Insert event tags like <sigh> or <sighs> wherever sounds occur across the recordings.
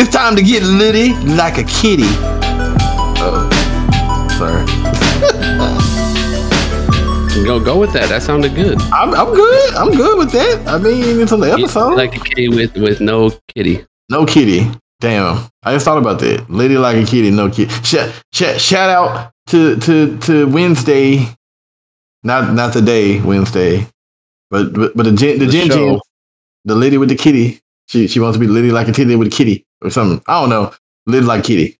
It's time to get litty like a kitty. Uh, oh, sorry. <laughs> Go go with that. That sounded good. I'm, I'm good. I'm good with that. I mean, it's on the episode. Like a kitty with with no kitty. No kitty. Damn. I just thought about that. Lady like a kitty, no kitty. Shout, shout, shout out to, to, to Wednesday. Not not today, Wednesday. But but, but the Jen, the, The Jen show. Jen, the lady with the kitty. She she wants to be lady like a kitty with a kitty or something. I don't know. Lady like kitty.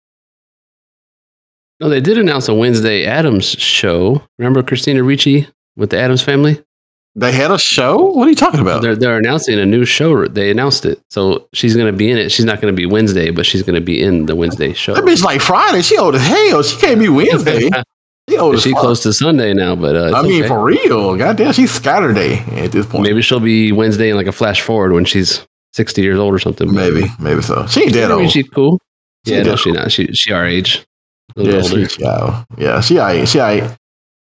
No, they did announce a Wednesday Addams show. Remember Christina Ricci with the Addams family? They had a show? What are you talking about? They're they're announcing a new show. They announced it, so she's going to be in it. She's not going to be Wednesday, but she's going to be in the Wednesday show. That bitch like Friday. She old as hell. She can't be <laughs> Wednesday. She old as She's close to Sunday now, but uh, I mean, okay. for real. Goddamn, she's Saturday at this point. maybe she'll be Wednesday in like a flash forward when she's sixty years old or something. Maybe, maybe so. She ain't that Maybe old. she's cool. She yeah, no, that she not. She she our age. Yeah, older. she, uh, yeah, she alright. She alright.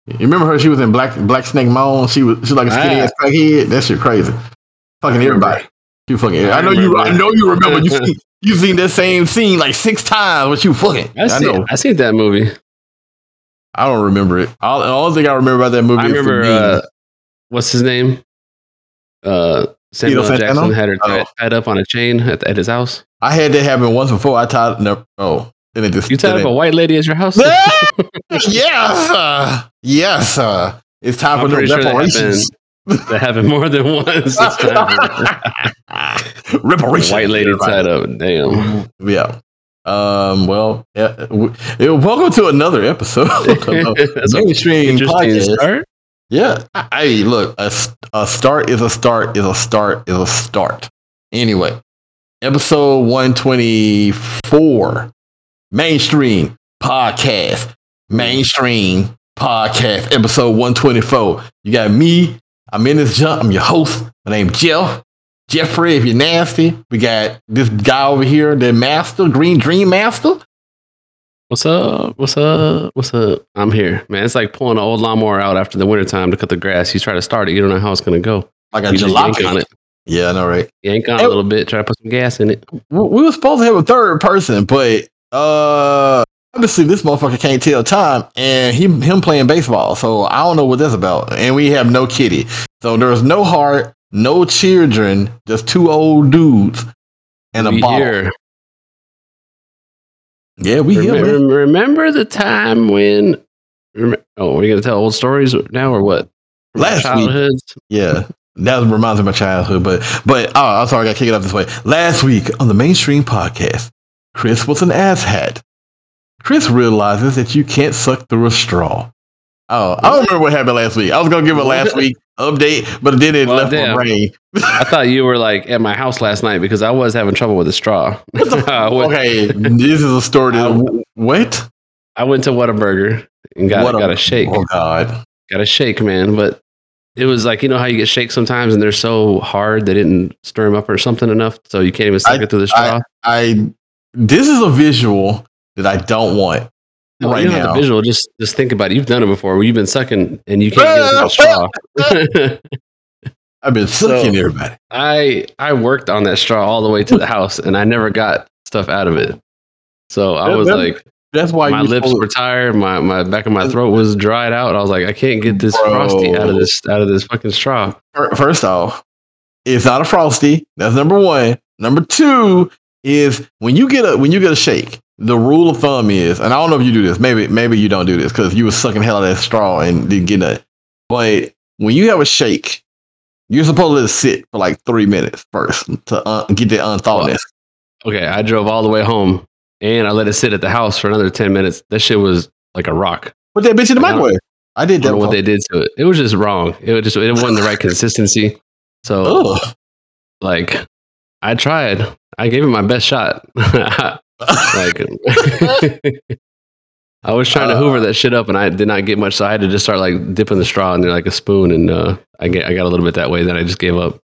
You remember her? She was in Black Black Snake Moan. She was she was like a skinny Ah. ass crackhead. That shit crazy. Fucking everybody. You fucking. I, I know you. I know you remember. You <laughs> seen, you seen that same scene like six times. But you fucking. I I, know. I seen that movie. I don't remember it. All, the only thing I remember about that movie. I remember. Uh, what's his name? Uh, Samuel L. Santana? Jackson had her Oh. tied, tied up on a chain at, at his house. I had that happen once before. I tied. No. Oh. Then it just. You tied up a white lady at your house? <laughs> <laughs> yes. Uh, yes. Uh, it's time I'm for the sure that reparations. that happened more than <laughs> once. This time. reparations. white lady everybody. tied up. Damn. Yeah. Um. Well. Yeah, w- welcome to another episode of mainstream podcast. start. Yeah. I, I look. a start is a start. Is a start. Is a start. Anyway, episode one twenty four, mainstream podcast. Mainstream podcast. Episode one twenty four. You got me. I'm in this jump. I'm your host. My name Jeff. Jeffrey, if you're nasty. We got this guy over here, the master, Green Dream Master. What's up? What's up? What's up? I'm here, man. It's like pulling an old lawnmower out after the wintertime to cut the grass. You try to start it, you don't know how it's going to go. Like a You just on jalopy. it. Yeah, I know, right? Yank on it a little bit. Try to put some gas in it. we we were supposed to have a third person, but uh obviously this motherfucker can't tell time and he him playing baseball. So I don't know what that's about. And we have no kitty. So there's no heart, no children, just two old dudes and a We ball. here. Yeah, we here. Remember, remember the time when? Rem- oh, going to tell old stories now or what? From Last week. Yeah. That reminds me of my childhood, but but oh, I'm sorry, I gotta kick it off this way. Last week on the mainstream podcast, Chris was an asshat. Chris realizes that you can't suck through a straw. Oh, I don't remember what happened last week. I was gonna give it last week update, but then it Well, left damn. my brain. I thought you were like at my house last night because I was having trouble with a straw. <laughs> I, Okay, this is a story that what? I went to Whataburger and got, What got a shake. Oh God. got a shake, man. But it was like you know how you get shakes sometimes and they're so hard they didn't stir them up or something enough, so you can't even suck I- it through the straw. I this is a visual that I don't want No, right you don't have now. the visual. Just just think about it. You've done it before. Where you've been sucking and you can't get the straw. <laughs> I've been sucking So- everybody. I I worked on that straw all the way to the house and I never got stuff out of it. So I was that- like, That's why my lips were tired, my, my back of my throat was dried out. I was like, I can't get this frosty out of this out of this fucking straw. First off, it's not a frosty. That's number one. Number two is when you get a when you get a shake. The rule of thumb is, and I don't know if you do this. Maybe maybe you don't do this because you were sucking hell out of that straw and didn't get it. But when you have a shake, you're supposed to let it sit for like three minutes first to uh, get the unthawedness. Okay, I drove all the way home and I let it sit at the house for another 10 minutes. That shit was like a rock. Put that bitch in the I microwave. I did that. don't what they did to it. It was just wrong. It was just it wasn't the right consistency. So Ugh. like I tried. I gave it my best shot. <laughs> like <laughs> I was trying to hoover that shit up and I did not get much, so I had to just start like dipping the straw in there like a spoon and uh I get I got a little bit that way, then I just gave up.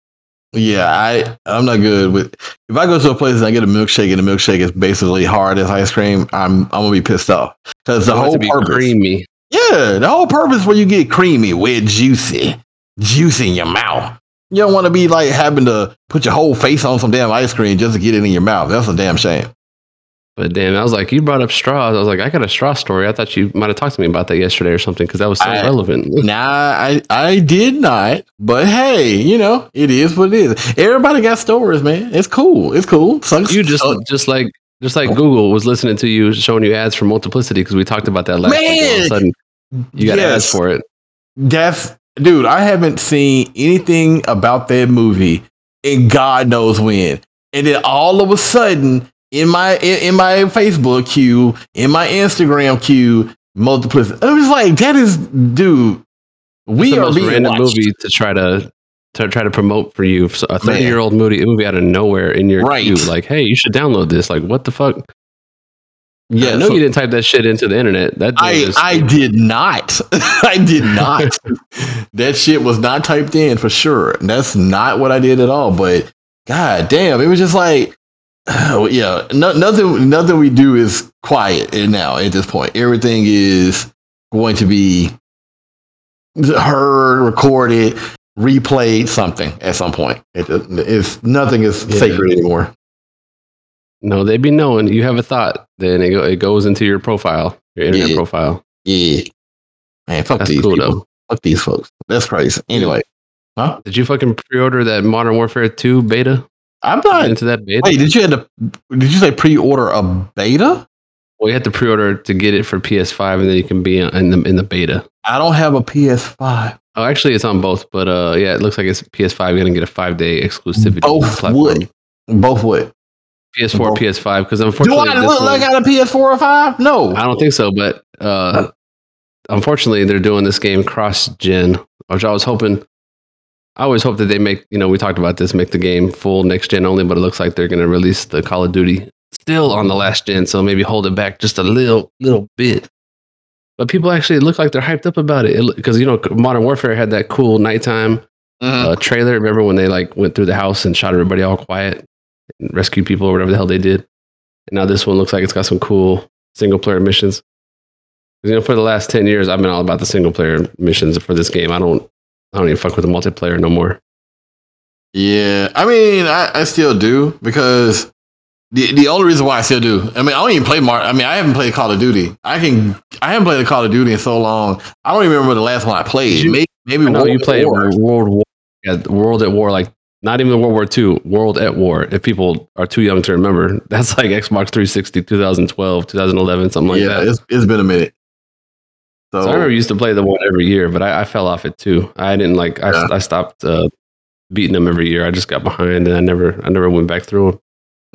Yeah, I I'm not good with. If I go to a place and I get a milkshake and the milkshake is basically hard as ice cream, I'm I'm gonna be pissed off because the I want it whole to be purpose. creamy. Yeah, the whole purpose where you get creamy, wet, juicy, juice in your mouth. You don't want to be like having to put your whole face on some damn ice cream just to get it in your mouth. That's a damn shame. But damn, I was like, you brought up straws. I was like, I got a straw story. I thought you might have talked to me about that yesterday or something because that was so I- relevant. <laughs> Nah, I I did not. But hey, you know, it is what it is. Everybody got stories, man. It's cool. It's cool. Sucks. You just just like just like Google was listening to you showing you ads for multiplicity because we talked about that last week. All of a Man! sudden, you got ads for it. That's dude. I haven't seen anything about that movie in God knows when, and then all of a sudden, in my in, in my Facebook queue, in my Instagram queue, multiplicity. I was like, that is, dude. We the are most random watched. movie to try to to try to promote for you. So a thirty year old movie movie out of nowhere in your Right. queue. Like, hey, you should download this. Like, what the fuck? Yeah, I know so- you didn't type that shit into the internet. That I just- I did not. <laughs> I did not. that shit was not typed in for sure. And that's not what I did at all. But god damn, it was just like <sighs> oh, yeah, no, nothing nothing we do is quiet now at this point. Everything is going to be heard, recorded, replayed, something at some point. It, it's nothing is Yeah. sacred anymore. no, they'd be knowing you have a thought. Then it, go, it goes into your profile, your internet Yeah. profile. Yeah. Man, fuck That's these cool people. though. Fuck these folks. That's crazy. Anyway. Huh? Did you fucking pre-order that Modern Warfare 2 beta? I'm not into that beta? Wait, did you have to? Did you say pre-order a beta? well, you have to pre-order to get it for PS5, and then you can be in the in the beta. I don't have a PS5. Oh, actually, it's on both, but uh, yeah, it looks like it's PS5. You're gonna get a five day exclusivity. Both would. Both would. PS4, Both. PS5. Because unfortunately, Do I look one- like I got a PS4 or five? No. I don't think so. But uh, unfortunately, they're doing this game cross-gen, which I was hoping. I always hope that they make. You know, we talked about this, make the game full next gen only, but it looks like they're going to release the Call of Duty still on the last gen, so maybe hold it back just a little, little bit. But people actually look like they're hyped up about it because you know Modern Warfare had that cool nighttime Mhm. uh, trailer. Remember when they like went through the house and shot everybody all quiet, and rescued people or whatever the hell they did. And now this one looks like it's got some cool single player missions. You know, for the last ten years, I've been all about the single player missions for this game. I don't, I don't even fuck with the multiplayer no more. Yeah, I mean, I, I still do because the the only reason why I still do. I mean, I don't even play Mar. I mean, I haven't played Call of Duty. I can. I haven't played Call of Duty in so long. I don't even remember the last one I played. You- maybe maybe I know World you at played War. World War, yeah, World at War, like not even World War II, World at War. If people are too young to remember, <laughs> that's like Xbox 360, 2012, 2011, something like yeah, that. Yeah, it's it's been a minute. So, So I remember used to play the one every year, but I, I fell off it too. I didn't like. I, Yeah. I stopped uh, beating them every year. I just got behind, and I never, I never went back through them.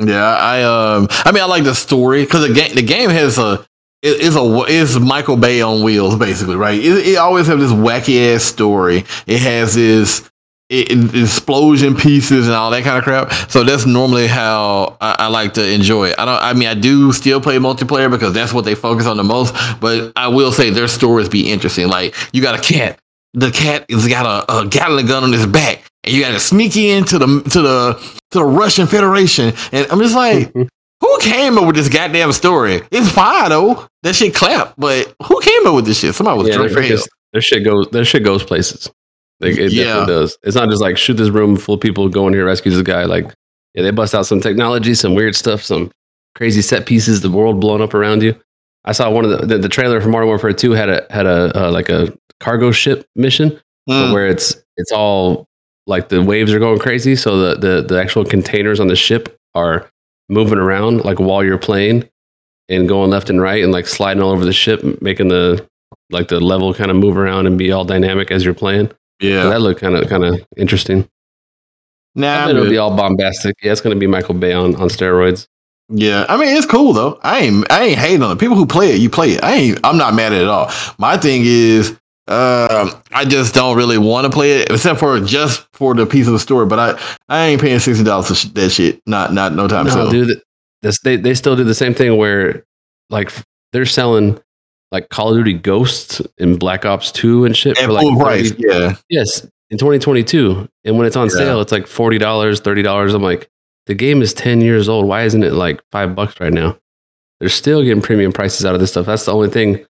Yeah, I um, I mean, I like the story because the game, the game has a is a is Michael Bay on wheels, basically, right? It, it always have this wacky ass story. It has this it, it- explosion pieces and all that kind of crap. So that's normally how I, I like to enjoy it. I don't. I mean, I do still play multiplayer because that's what they focus on the most. But I will say their stories be interesting. Like you got a cat. The cat has got a, a Gatling gun on his back, and you got to sneak into the to the to the Russian Federation. And I'm just like, <laughs> who came up with this goddamn story? It's fine though. That shit clap, but who came up with this shit? Somebody was yeah, drunk for hell. freaking- their shit goes, their shit goes places. Like, it Yeah. definitely does. It's not just like shoot this room full of people, go in here, rescue this guy. Like, yeah, they bust out some technology, some weird stuff, some crazy set pieces, the world blown up around you. I saw one of the the, the trailer for Modern Warfare Two had a had a uh, like a cargo ship mission. Mm. where it's it's all like the waves are going crazy so the, the the actual containers on the ship are moving around like while you're playing and going left and right and like sliding all over the ship making the like the level kind of move around and be all dynamic as you're playing so Yeah. that looked kind of kind of interesting Nah, it'll be all bombastic yeah it's going to be michael bay on on steroids Yeah, I mean it's cool though. I ain't I ain't hating on it. People who play it, you play it. I ain't I'm not mad at it at all. My thing is, um, I just don't really want to play it except for just for the piece of the story. But I I ain't paying sixty dollars for sh- that shit. Not not no time no, soon. dude this, they, they still do the same thing where like they're selling like call of duty ghosts and black ops 2 and shit At for like full price. Yeah, Yes, in 2022. And when it's on Yeah. sale, it's like $40, $30. I'm like, the game is 10 years old. Why isn't it like five bucks right now? They're still getting premium prices out of this stuff. That's the only thing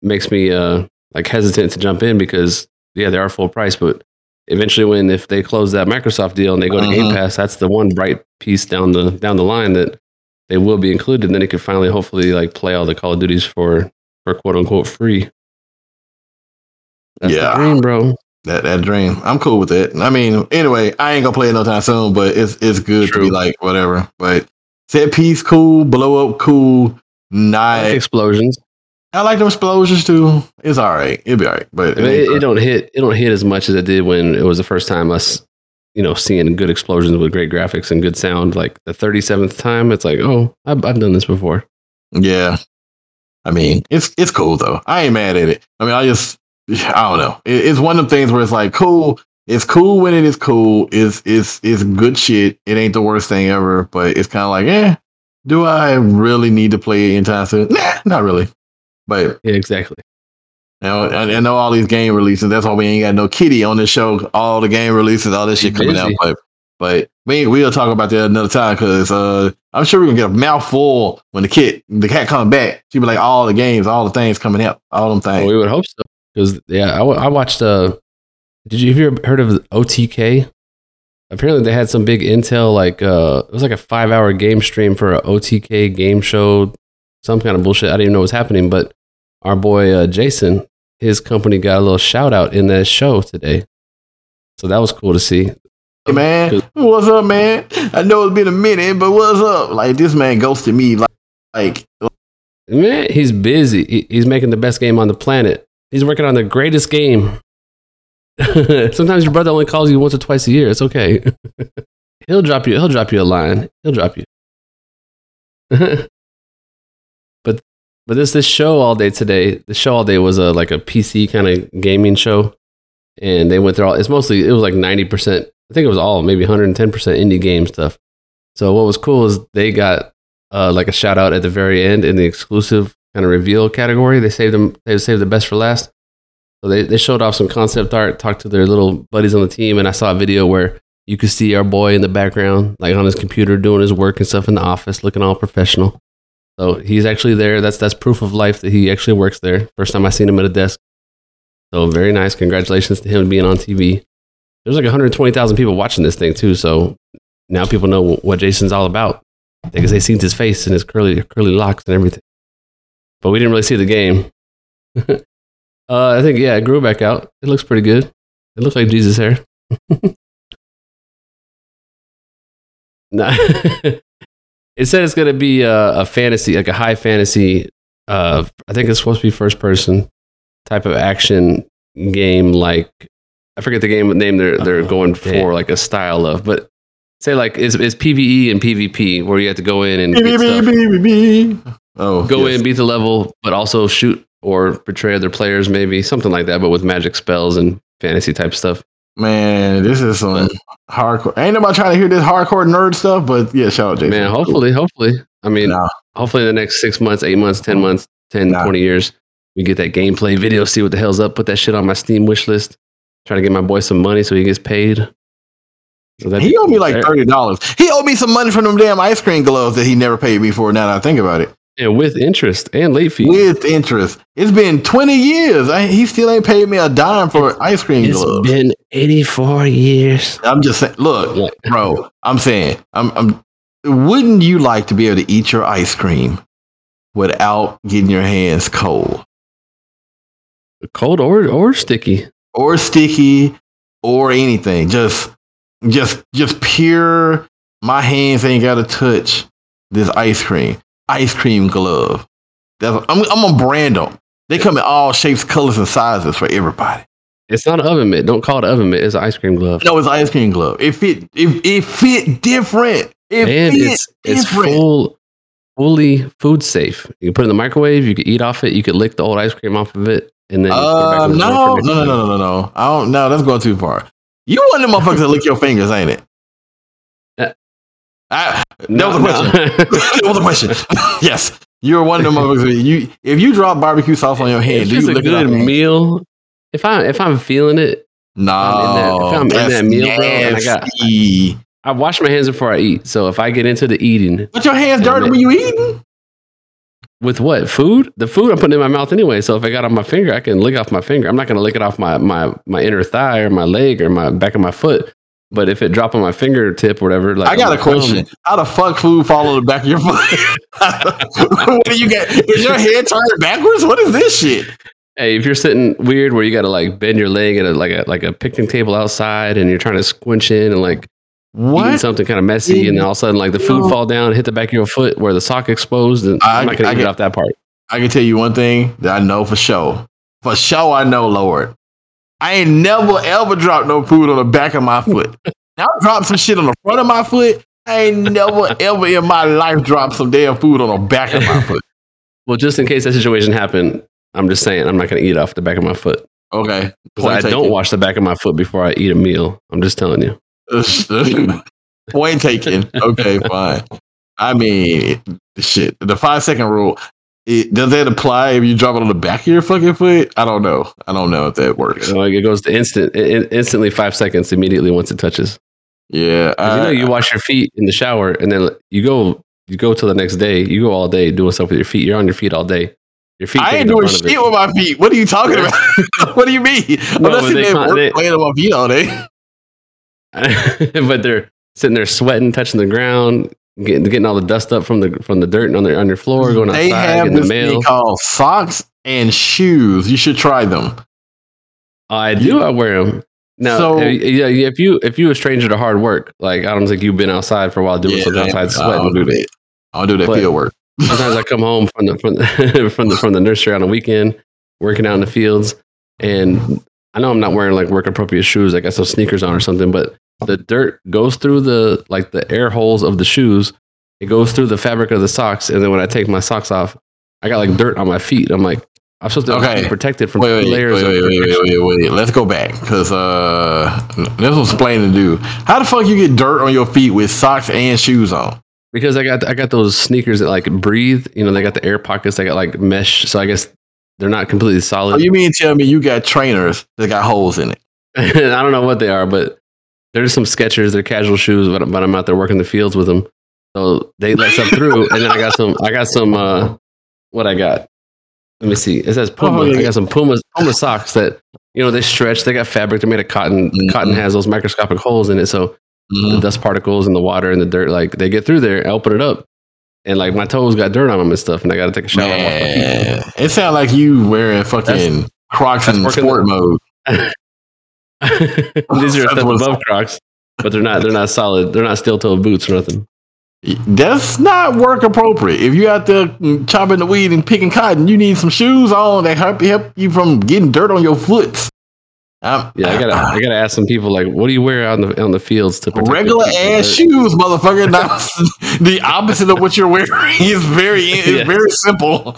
makes me uh like hesitant to jump in because yeah, they are full price, but eventually, when if they close that Microsoft deal and they go to Game Mhm. Pass, that's the one bright piece down the down the line that they will be included. And then it can finally, hopefully, like play all the Call of Duties for for quote unquote free. That's Yeah. the dream, bro. That that dream. I'm cool with it. I mean, anyway, I ain't gonna play it no time soon, but it's it's good to be like whatever. But set piece cool, blow up cool. Not like explosions. I like them explosions too. It's all right. It'll be all right. But I mean, it, it don't hit. It don't hit as much as it did when it was the first time us, you know, seeing good explosions with great graphics and good sound. Like the thirty seventh time, it's like, oh, I've, I've done this before. yeah. I mean, it's it's cool though. I ain't mad at it. I mean, I just I don't know. It, it's one of the things where it's like cool. It's cool when it is cool. It's it's it's good shit. It ain't the worst thing ever, but it's kind of like, eh, do I really need to play it anytime soon? Nah, not really. But Yeah, exactly. you know, I, I know all these game releases. That's why we ain't got no Kitty on this show. All the game releases, all this shit coming out. But but we we'll talk about that another time because uh, I'm sure we're gonna get a mouthful when the kid the cat comes back. She be like all the games, all the things coming out, all them Well, things. we would hope so. Because yeah, I, I watched. Uh, did you have you ever heard of OTK? Apparently, they had some big intel. Like uh, it was like a five hour game stream for an OTK game show, some kind of bullshit. I didn't even know what was happening. But our boy uh, Jason, his company got a little shout out in that show today. So that was cool to see. Hey man, what's up, man? I know it's been a minute, but what's up? Like this man ghosted me. Like, like Man, he's busy. He- He's making the best game on the planet. He's working on the greatest game. <laughs> Sometimes your brother only calls you once or twice a year. It's okay. <laughs> he'll drop you. He'll drop you a line. He'll drop you. <laughs> but but this this show all day today. The show all day was a like a PC kind of gaming show, and they went through all. It's mostly it was like ninety percent. I think it was all maybe one hundred and ten percent indie game stuff. So what was cool is they got uh, like a shout out at the very end in the exclusive kind of reveal category. They saved them. They saved the best for last. So they, they showed off some concept art, talked to their little buddies on the team, and I saw a video where you could see our boy in the background, like on his computer, doing his work and stuff in the office, looking all professional. So he's actually there. That's that's proof of life that he actually works there. First time I seen him at a desk. So very nice. Congratulations to him being on TV. There's like 120,000 people watching this thing too. So now people know what Jason's all about because they seen his face and his curly curly locks and everything. But we didn't really see the game. <laughs> uh, I think yeah, it grew back out. It looks pretty good. It looks like Jesus hair. <laughs> nah. <laughs> it said it's gonna be a, a fantasy, like a high fantasy. Uh, I think it's supposed to be first person type of action game. Like I forget the game name they're they're Oh, going damn. for, like a style of, but. Say like it's, it's PVE and PvP where you have to go in and get stuff Oh, go yes. in, beat the level, but also shoot or betray other players, maybe something like that, but with magic spells and fantasy type stuff. Man, this is some hardcore. Ain't nobody trying to hear this hardcore nerd stuff, but yeah, shout out Jason. Man, hopefully, hopefully, I mean, Nah. hopefully in the next six months, eight months, 10 months, 10, Nah. 20 years, we get that gameplay video, see what the hell's up, put that shit on my Steam wish list, try to get my boy some money so he gets paid. So He owed me like thirty dollars. He owed me some money from them damn ice cream gloves that he never paid me for. Now that I think about it, And with interest and late fees. with interest, it's been twenty years. I, he still ain't paid me a dime for ice cream It's gloves. been 84 years. I'm just saying. Look, bro. I'm saying. I'm. I'm. Wouldn't you like to be able to eat your ice cream without getting your hands cold Cold or, or sticky. Or sticky or anything? Just, just, just pure. My hands ain't got to touch this ice cream. Ice cream glove. That's, I'm. I'm gonna brand them. They come in all shapes, colors, and sizes for everybody. It's not an oven mitt. Don't call it oven mitt. It's an ice cream glove. No, it's ice cream glove. It fit. It, it fit different. It and fit it's it's full fully food safe. You can put it in the microwave. You can eat off it. You can lick the old ice cream off of it, and then you put it back Uh, in the drawer no, no, no, no, no, no, no. I don't. No, that's going too far. You one of them motherfuckers that lick your fingers, ain't it? Uh, I, that No, was a question. <laughs> that was a question. <laughs> yes, you're one of them motherfuckers. You, if you drop barbecue sauce on your hand, if do it's you a good meal, if I if I'm feeling it, No, I'm in that- if I'm in that meal, bro, and I got-. I wash my hands before I eat. So if I get into the eating, But your hands dirty when you eating. With what food? The food I'm putting in my mouth anyway. So if I got on my finger, I can lick off my finger. I'm not going to lick it off my my my inner thigh or my leg or my back of my foot. But if it drop on my fingertip or whatever, like I got a my thumb- question. How the fuck food fall on the back of your foot? <laughs> what do you get? Is your head turned backwards? What is this shit? Hey, if you're sitting weird where you got to like bend your leg at a, like a like a picnic table outside and you're trying to squinch in and like eating something kind of messy and then all of a sudden like the food fall down hit the back of your foot where the sock exposed and I- I'm not gonna I get- off that part. I can tell you one thing that I know for sure. For sure, I know, Lord. I ain't never ever dropped no food on the back of my foot. <laughs> Now I dropped some shit on the front of my foot. I ain't never ever in my life dropped some damn food on the back of my foot. <laughs> Well, just in case that situation happened, I'm just saying I'm not gonna eat off the back of my foot. Okay. I don't wash the back of my foot before I eat a meal. I'm just telling you. <laughs> Point taken. Okay, <laughs> fine. I mean, shit. The five second rule. It, does that apply if you drop it on the back of your fucking foot? I don't know. I don't know if that works. Like it goes to instant, in, instantly five seconds immediately once it touches. Yeah. 'Cause you know, you wash your feet in the shower and then you go, you go till the next day. You go all day doing stuff with your feet. You're on your feet all day. Your feet. I ain't doing shit with my feet. What are you talking about? <laughs> what do you mean? I'm No, not sitting there can't- work they- playing on my feet all day. <laughs> but they're sitting there sweating, touching the ground, getting getting all the dust up from the from the dirt on their on your floor, going They outside, have getting the this mail. thing called socks and shoes. You should try them. I do. I wear them. Now, So- yeah, yeah, if you if you a stranger to hard work, like I don't think you've been outside for a while doing something outside sweating. don't do that. I don't do that But- field work. Sometimes I come home from the from the, <laughs> from the from the nursery on a weekend, working out in the fields, and I know I'm not wearing like work appropriate shoes. I got some sneakers on or something, but the dirt goes through the like the air holes of the shoes. It goes through the fabric of the socks, and then when I take my socks off, I got like dirt on my feet. I'm like, I'm supposed to Okay. be protected from Wait, wait, wait, layers wait, of wait, wait, protection. wait, wait. Let's go back because uh, this was plain to do. How the fuck you get dirt on your feet with socks and shoes on? because I got I got those sneakers that like breathe. You know, they got the air pockets. They got like mesh, so I guess they're not completely solid. Oh, you mean tell me you got trainers that got holes in it? <laughs> I don't know what they are, but they're just some Skechers. They're casual shoes, but, but I'm out there working the fields with them, so they let stuff through. <laughs> And then I got some. I got some. uh What I got? Let me see. It says Puma. Oh, yeah. I got some Puma Puma socks that you know they stretch. They got fabric. They're made of cotton. Mhm. Cotton has those microscopic holes in it, so the dust particles and the water and the dirt, like they get through there. I open it up, and like my toes got dirt on them and stuff, and I got to take a shower. and wash my feet. Man, it sounds like you wearing fucking Crocs that's in working sport mode. <laughs> These are That's step above Crocs, but they're not. They're not solid. They're not steel toe boots or nothing. That's not work appropriate. If you out there mm, chopping the weed and picking cotton, you need some shoes on that help help you from getting dirt on your foot. Um, Yeah, I gotta. I gotta ask some people like, what do you wear on the on the fields to regular ass shoes, motherfucker. Not <laughs> the opposite of what you're wearing. It's very <laughs> it's Yeah. very simple.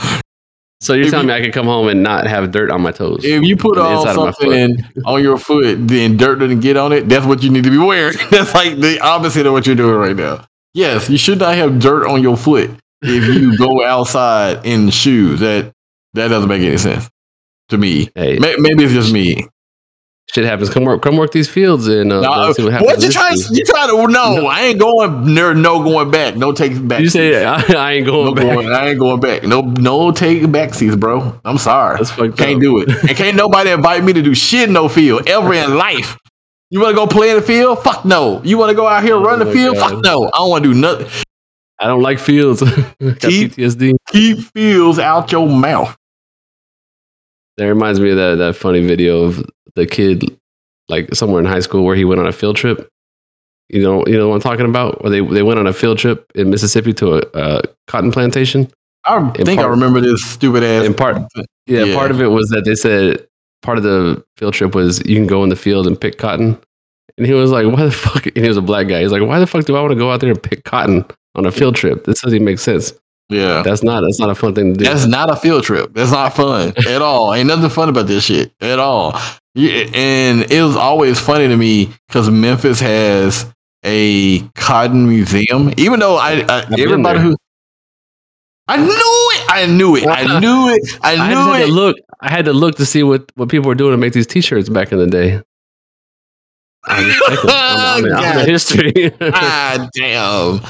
So you're If telling you- me I can come home and not have dirt on my toes? If you put On on inside of my something <laughs> on your foot, then dirt doesn't get on it. That's what you need to be wearing. That's like the opposite of what you're doing right now. Yes, you should not have dirt on your foot if you go outside in shoes. That that doesn't make any sense to me. Hey, May- Maybe it's just me. Shit happens. Come work. Come work these fields and uh, No, let's see what happens. what you trying? season. You trying to? No, No. I ain't going. There, no going back. No take back. You say seats. <laughs> I, I ain't No going back. going, I ain't going back. No, no take back seats, bro. I'm sorry. Can't up. do it. <laughs> And can't nobody invite me to do shit in no field ever in life. You want to go play in the field? Fuck no. You want to go out here Oh run the field? God. Fuck no. I don't want to do nothing. I don't like fields. <laughs> Keep- PTSD. Keep fields out your mouth. That reminds me of that that funny video of the kid, like somewhere in high school, where he went on a field trip. You know, you know what I'm talking about? Where they they went on a field trip in Mississippi to a, a cotton plantation. I think I remember this stupid ass. In part, yeah, Yeah. part of it was that they said part of the field trip was you can go in the field and pick cotton. And he was like, "Why the fuck?" And he was a black guy. He's like, "Why the fuck do I want to go out there and pick cotton on a field trip? This doesn't even make sense. yeah. That's not. That's not a fun thing to do." That's not a field trip. That's not fun <laughs> at all. Ain't nothing fun about this shit at all. Yeah, and it was always funny to me because Memphis has a cotton museum. Even though I, I everybody who I knew it, I knew it, I <laughs> knew it, I I knew to it. look. I had to look to see what, what people were doing to make these T-shirts back in the day. I was <laughs> checking on, the- on the- on history. ah, <laughs> damn.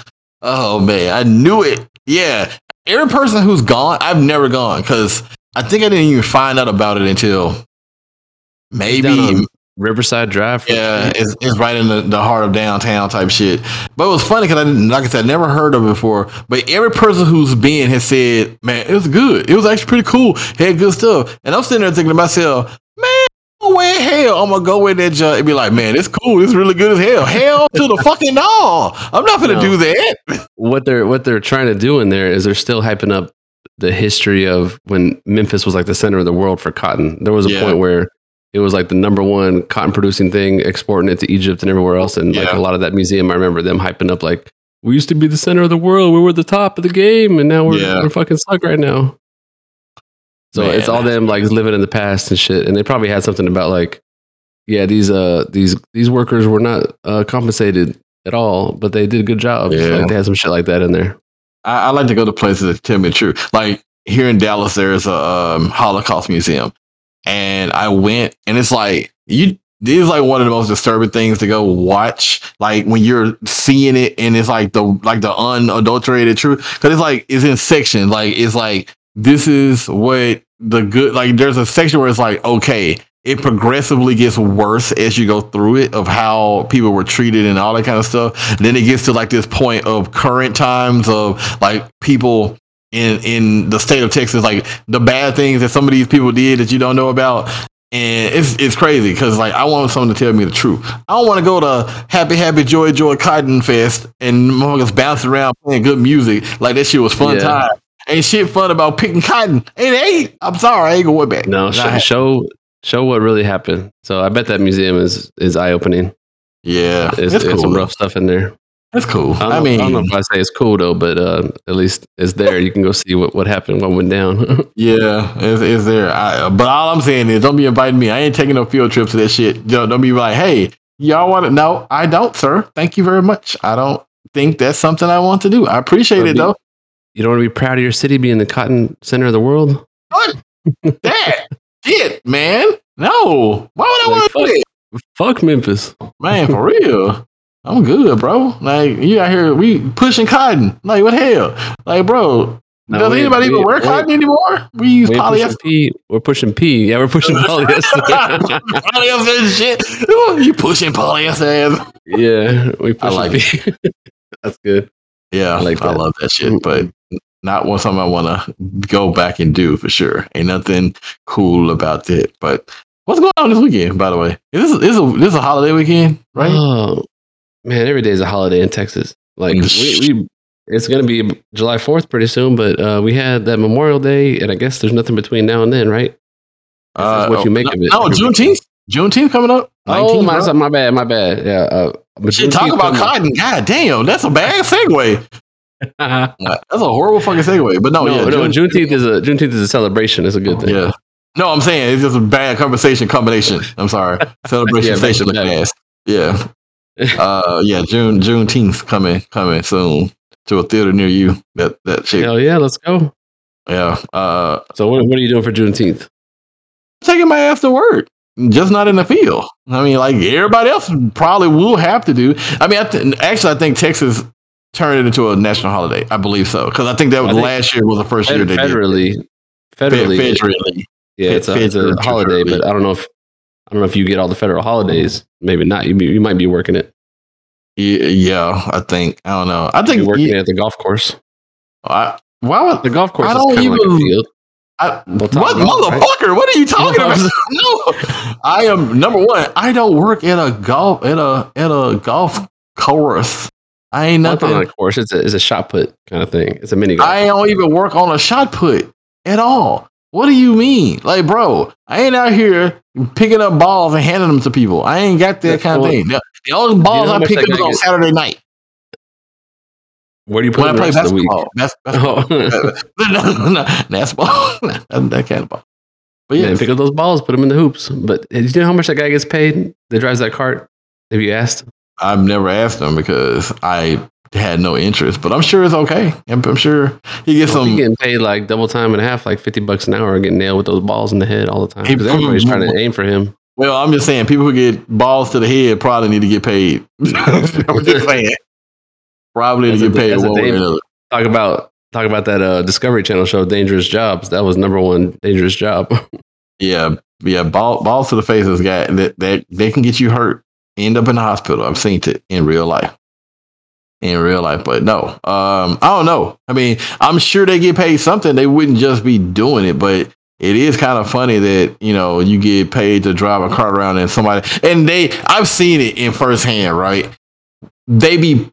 Oh man, I knew it. Yeah, every person who's gone, I've never gone because I think I didn't even find out about it until maybe Riverside Drive. yeah, it's, it's right in the, the heart of downtown type shit. But it was funny because I didn't, like I said, I never heard of it before. But every person who's been has said, man, it was good. It was actually pretty cool. Had good stuff. And I'm sitting there thinking to myself, man, way in hell I'm gonna go in there junk and be like, man, it's cool. It's really good as hell. Hell to the fucking no. I'm not gonna No. do that. what they're what they're trying to do in there is they're still hyping up the history of when Memphis was like the center of the world for cotton. There was a Yeah. point where it was like the number one cotton producing thing, exporting it to Egypt and everywhere else. And like a lot of that museum, I remember them hyping up like we used to be the center of the world. We were the top of the game, and now we're Yeah. we're fucking stuck right now. So Man, it's all them like living in the past and shit. And they probably had something about like, yeah, these uh these these workers were not uh, compensated at all, but they did a good job. Yeah. like, they had some shit like that in there. I, I like to go to places that tell me the truth. Like here in Dallas, there's a um, Holocaust museum, and I went, and it's like you. This is like one of the most disturbing things to go watch. Like when you're seeing it, and it's like the like the unadulterated truth, because it's like it's in sections. Like it's like this is what the good. Like there's a section where it's like okay, it progressively gets worse as you go through it of how people were treated and all that kind of stuff. Then it gets to like this point of current times of like people in in the state of Texas, like the bad things that some of these people did that you don't know about. And it's it's crazy because like I want someone to tell me the truth. I don't want to go to Happy Happy Joy Joy Cotton Fest and motherfuckers bouncing around playing good music like that shit was fun Yeah. time. Ain't shit fun about picking cotton. It ain't. I'm sorry, I ain't going back. No, show, show show what really happened. So I bet that museum is is eye opening. yeah, it's there's cool. some rough stuff in there. It's cool. I, I, mean, I don't know if I say it's cool though, but uh, at least it's there. You can go see what, what happened, what went down. <laughs> Yeah, it's, it's there. I, but all I'm saying is, don't be inviting me. I ain't taking no field trips to that shit. Don't, don't be like, hey, y'all want to? No, I don't, sir. Thank you very much. I don't think that's something I want to do. I appreciate it be- though. you don't want to be proud of your city being the cotton center of the world. What? that <laughs> shit, man. No, why would I Like, want to do that, Fuck Memphis. man? For real. I'm good, bro. Like you out here, we pushing cotton. Like what the hell? Like, bro, No, does we- anybody even we- wear we- cotton anymore? We use We ain't pushing polyester. P. We're pushing P. Yeah, we're pushing <laughs> polyester. polyester and shit. You pushing polyester yeah, we pushing like P. <laughs> That's good. Yeah, I I, like that. love that shit, but not one something I want to go back and do for sure. Ain't nothing cool about that. But what's going on this weekend, by the way? Is this, is a, this is a holiday weekend, right? Oh man, every day is a holiday in Texas. Like we, we it's gonna be July Fourth pretty soon, but uh, we had that Memorial Day, and I guess there's nothing between now and then, right? That's what you make no, of it. No, Juneteenth. Juneteenth coming up. Oh my, my bad, my bad. Yeah, uh, Shit, talk about cotton. God damn, that's a bad segue. <laughs> That's a horrible fucking segue. But no, no, yeah, no, June- Juneteenth is a Juneteenth is a celebration. It's a good thing. yeah. No, I'm saying it's just a bad conversation combination. I'm sorry. <laughs> Celebration Yeah, station fast. Yeah. <laughs> Uh yeah, June Juneteenth coming coming soon to a theater near you. That that shit. Hell yeah, let's go. Yeah. Uh So what, what are you doing for Juneteenth? taking my ass to work. Just not in the field. I mean, like everybody else probably will have to do. I mean, I th- actually, I think Texas turned it into a national holiday. I believe so because I think that was think last year was the first year they did. federally, federally, Fed- Federally. yeah, it's a, it's a holiday, but I don't know if I don't know if you get all the federal holidays. Maybe not. You, you might be working it. Yeah, I think. I don't know. I think. You're working yeah, at the golf course. I, why would The golf course I don't of like even- field. I, what Golf, right? motherfucker? What are you talking about? <laughs> No, I am number one. I don't work at a golf at a at a golf course. I ain't Not nothing. on a course. It's a, it's a shot put kind of thing. It's a mini golf. I don't even work on a shot put at all. What do you mean? Like, bro, I ain't out here picking up balls and handing them to people. I ain't got that That's kind of thing. The, the only balls how I pick up is on Saturday night Where do you put when I play rest of the week? basketball. That's, that's <laughs> Oh. <laughs> no, no, no, that's ball. <laughs> that, that kind of ball. But yeah, Man, pick up those balls, put them in the hoops. But do you know how much that guy gets paid that drives that cart? Have you asked? I've never asked him because I had no interest, but I'm sure it's okay. I'm, I'm sure he gets Well, some. he getting paid like double time and a half, like fifty bucks an hour, getting nailed with those balls in the head all the time. Because everybody's trying to aim for him. Well, I'm just saying, people who get balls to the head probably need to get paid. <laughs> I'm just <laughs> saying, probably need to That's a- get paid one way or another. Talk about talk about that uh, Discovery Channel show, Dangerous Jobs. That was number one dangerous job. <laughs> Yeah, yeah. Ball, balls to the face this guy that that they can get you hurt, end up in the hospital. I've seen it in real life. In real life, but no, um, I don't know. I mean, I'm sure they get paid something. They wouldn't just be doing it, but it is kind of funny that you know you get paid to drive a car around and somebody and they I've seen it in firsthand, right? They be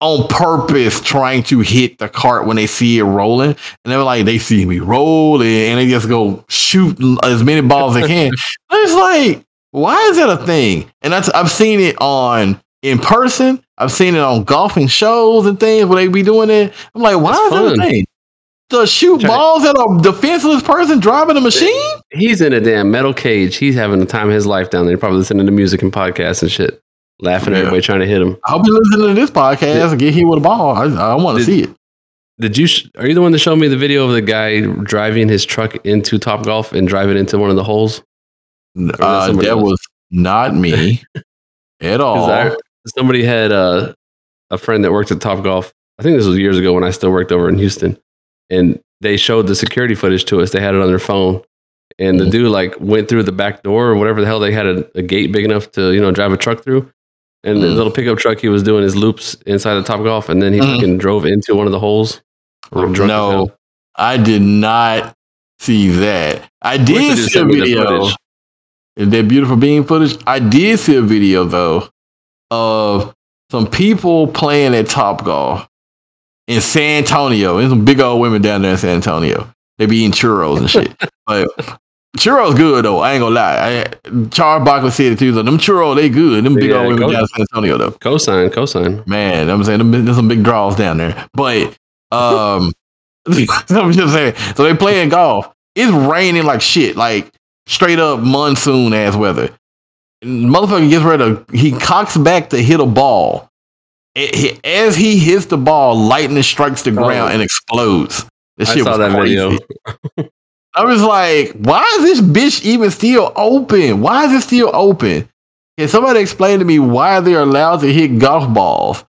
on purpose trying to hit the cart when they see it rolling. And they're like, they see me rolling and they just go shoot as many balls as they can. <laughs> it's like, why is that a thing? And that's I've seen it on in person. I've seen it on golfing shows and things where they be doing it. I'm like, why That's is that a thing? To shoot Try- balls at a defenseless person driving a machine? He's in a damn metal cage. He's having the time of his life down there. Probably listening to music and podcasts and shit. Laughing at everybody trying to hit him. I hope you're listening to this podcast and get hit with a ball. I, I want to see it. Did you? Sh- are you the one that showed me the video of the guy driving his truck into Topgolf and driving into one of the holes? Uh, somebody that else? was not me <laughs> at all. I- somebody had uh, a friend that worked at Topgolf. I think this was years ago when I still worked over in Houston, and they showed the security footage to us. They had it on their phone, and the Mhm. dude like went through the back door or whatever the hell they had a, a gate big enough to you know drive a truck through. And the Mhm. little pickup truck, he was doing his loops inside the Topgolf, and then he Mhm. fucking drove into one of the holes. Drunk no. I did not see that. I did see a video. Is that beautiful being footage? I did see a video though of some people playing at Topgolf in San Antonio. There's some big old women down there in San Antonio. They be eating churros and shit. <laughs> but churros good though. I ain't gonna lie. I, Charles Barkley said it too. So them churros they good. Them big Yeah, old women go- down in San Antonio though. Cosign, cosign. Man, I'm saying them- there's some big draws down there. But um <laughs> I'm just saying. So they playing golf. It's raining like shit, like straight up monsoon ass weather. Motherfucker gets ready to he cocks back to hit a ball. It- as he hits the ball, lightning strikes the oh. ground Oh. and explodes. This I shit saw was that crazy. video. I was like, why is this bitch even still open? Why is it still open? Can somebody explain to me why they're allowed to hit golf balls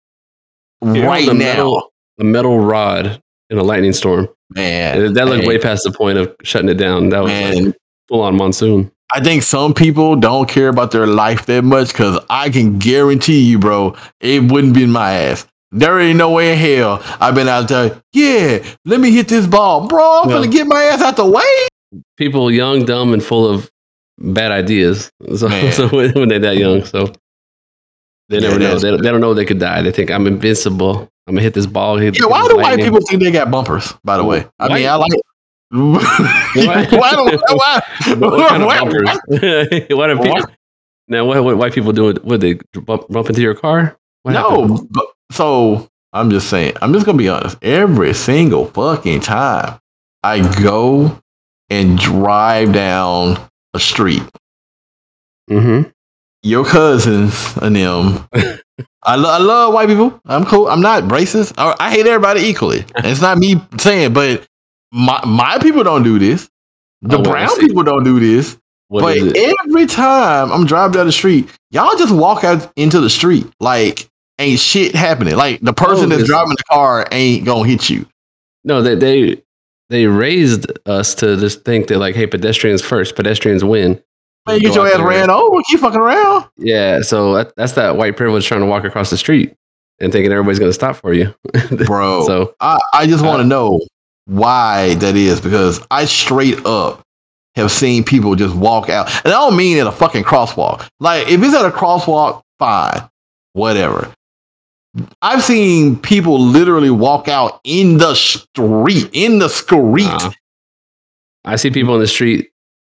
He right a now? metal, a metal rod in a lightning storm. Man, that looked man, way past the point of shutting it down. That was man. like full on monsoon. I think some people don't care about their life that much because I can guarantee you, bro, it wouldn't be in my ass. There ain't no way in hell I've been out there. Yeah, let me hit this ball, bro. I'm gonna get my ass out the way. People young, dumb, and full of bad ideas. So, <laughs> so when they're that young, so they Yeah, never know. They, don't- they don't know they could die. They think I'm invincible. I'm gonna hit this ball. Hit, Yeah, why do white people think they got bumpers? By the way, I mean, I like. <laughs> Why? why do why? What why- bumpers? <laughs> what are people? Now, what, what white people doing? Would they bump, bump into your car? What happened? No, but, so I'm just saying. I'm just gonna be honest. Every single fucking time I go and drive down a street, Mm-hmm. your cousins and them. <laughs> I, lo- I love white people. I'm cool. I'm not racist. I, I hate everybody equally. And it's not me saying, but my my people don't do this. The Oh, brown people don't do this. What but every time I'm driving down the street, y'all just walk out into the street like ain't shit happening. Like the person Oh, that's driving the car ain't gonna hit you. No, they they they raised us to just think that like, hey, pedestrians first, pedestrians win. Man, you get your ass ran over. Keep fucking around. Yeah, so that, that's that white privilege trying to walk across the street and thinking everybody's to stop for you. <laughs> Bro. So I, I just want Uh, to know why that is because I straight up have seen people just walk out. And I don't mean at a fucking crosswalk. Like, if it's at a crosswalk, fine, whatever. I've seen people literally walk out in the street, in the street. uh, I see people in the street.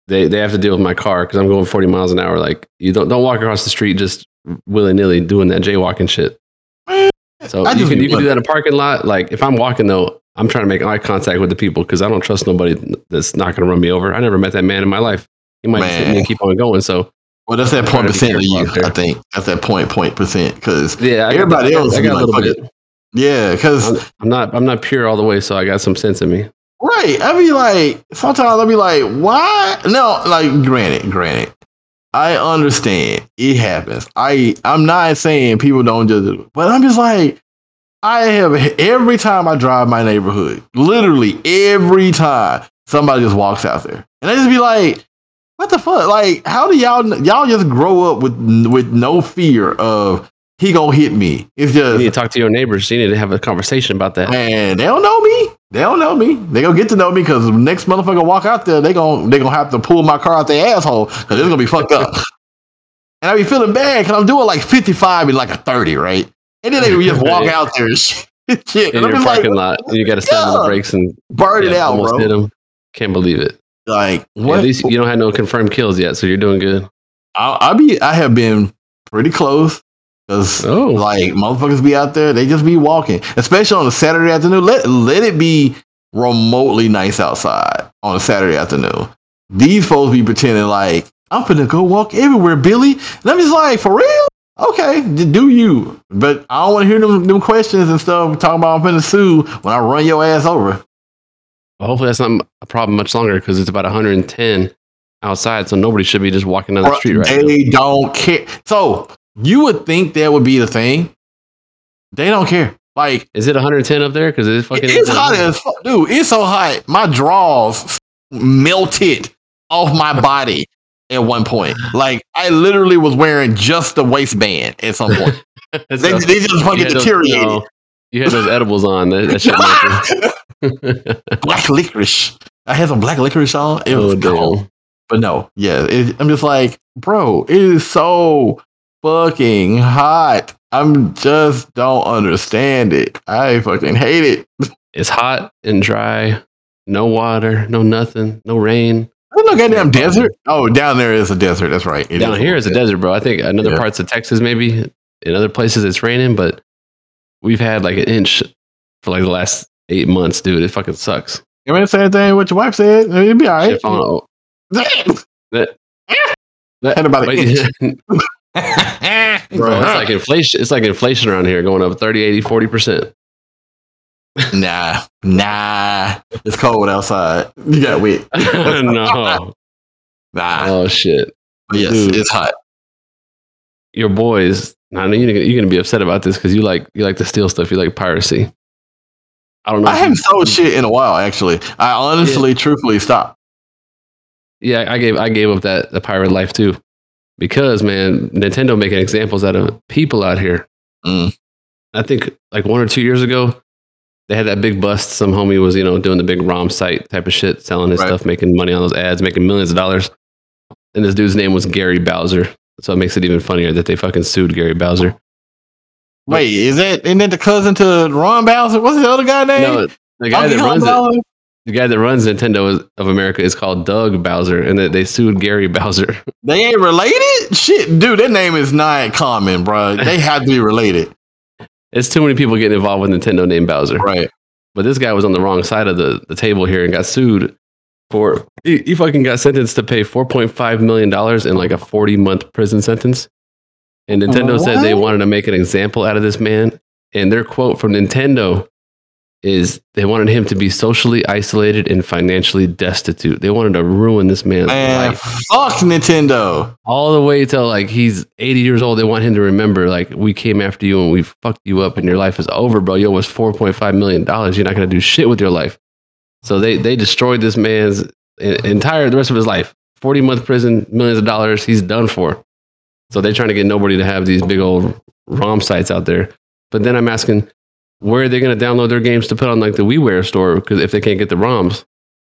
They they have to deal with my car because I'm going 40 miles an hour. Like you don't don't walk across the street just willy nilly doing that jaywalking shit. So I you can you can do that in a parking lot. Like if I'm walking though, I'm trying to make eye contact with the people because I don't trust nobody that's not going to run me over. I never met that man in my life. He might hit me and keep on going. So Well, that's that point percent of you. I think. That's that point, point percent. Because, yeah, I Everybody I got, else I got like, a little bit. yeah, because I'm, I'm not I'm not pure all the way, so I got some sense in me. Right. I be like, sometimes I'll be like, why? No, like, granted, granted. I understand it happens. I I'm not saying people don't just, but I'm just like, I have every time I drive my neighborhood, literally every time somebody just walks out there, and I just be like, "What the fuck? Like, how do y'all y'all just grow up with with no fear of he gonna hit me? It's just You need to talk to your neighbors. You need to have a conversation about that. man, they don't know me. They don't know me. They gonna get to know me because the next motherfucker walk out there, they gonna they gonna have to pull my car out their asshole because it's gonna be fucked up. <laughs> and I be feeling bad because I'm doing like 55 and like a 30, right? And then they just walk out there and <laughs> shit. In your just like, parking lot, you got to slam on the brakes and burn it out, almost bro. hit them. Can't believe it. Like what? At least you don't have no confirmed kills yet, so you're doing good. I, I be I have been pretty close because Oh, like motherfuckers be out there, they just be walking, especially on a Saturday afternoon. Let let it be remotely nice outside on a Saturday afternoon. These folks be pretending like I'm finna go walk everywhere, Billy. And I'm just like, for real? Okay, do you? But I don't want to hear them, them questions and stuff talking about I'm finna sue when I run your ass over. well, hopefully that's not a problem much longer because it's about 110 outside, so nobody should be just walking down the street right now. they don't care. So you would think that would be the thing. They don't care. Like Is it 110 up there? Because it's fucking. it's hot as fuck, dude. It's so hot. My drawers melted off my body at one point. Like I literally was wearing just the waistband at some point. <laughs> they, So, they just you fucking had those- deteriorated. no, you had those edibles on. That, that shit melted. <laughs> black licorice. I had some black licorice on. It was oh, cold. damn. But no, yeah, it, I'm just like, bro, it is so fucking hot. I'm just don't understand it. I fucking hate it. <laughs> It's hot and dry. No water, no nothing, no rain. There's no goddamn desert. Oh, down there is a desert. That's right. It Down here is a desert, bro. I think in other Yeah. parts of Texas, maybe in other places it's raining, but we've had like an inch for like the last eight months, dude. It fucking sucks. You mean the same thing what your wife said? It'd be all right. Shit <laughs> that- that- Had about but- an <laughs> <laughs> bro, it's like inflation. It's like inflation around here going up 30, 80, 40 percent. Nah, nah. It's cold outside. You got wet. <laughs> no. Nah. Oh shit. But yes, dude. it's hot. Your boys. I know you're gonna, you're gonna be upset about this because you like you like to steal stuff. You like piracy. I don't know. I haven't sold shit in a while, actually. I honestly, truthfully stopped. Yeah, I gave I gave up that the pirate life too, because man, Nintendo making examples out of people out here. Mm. I think like one or two years ago, they had that big bust. Some homie was you know doing the big ROM site type of shit, selling his Right. stuff, making money on those ads, making millions of dollars. And this dude's name was Gary Bowser, so it makes it even funnier that they fucking sued Gary Bowser. Wait, is that isn't that the cousin to Ron Bowser? What's the other guy name? No, the guy Donkey that runs it, the guy that runs Nintendo of America is called Doug Bowser, and they, they sued Gary Bowser. They ain't related? Shit, dude, that name is not common, bro. They <laughs> have to be related. It's too many people getting involved with Nintendo named Bowser. Right. But this guy was on the wrong side of the, the table here and got sued for he, he fucking got sentenced to pay four point five million dollars in like a forty month prison sentence. And Nintendo said they wanted to make an example out of this man. And their quote from Nintendo is they wanted him to be socially isolated and financially destitute. They wanted to ruin this man's Man, life. fuck Nintendo. All the way till like he's 80 years old. They want him to remember like we came after you and we fucked you up and your life is over, bro. You almost 4.5 million dollars. You're not gonna do shit with your life. So they they destroyed this man's entire the rest of his life. 40 month prison, millions of dollars. He's done for. So they're trying to get nobody to have these big old ROM sites out there. But then I'm asking, where are they going to download their games to put on like the WiiWare store? Because if they can't get the ROMs,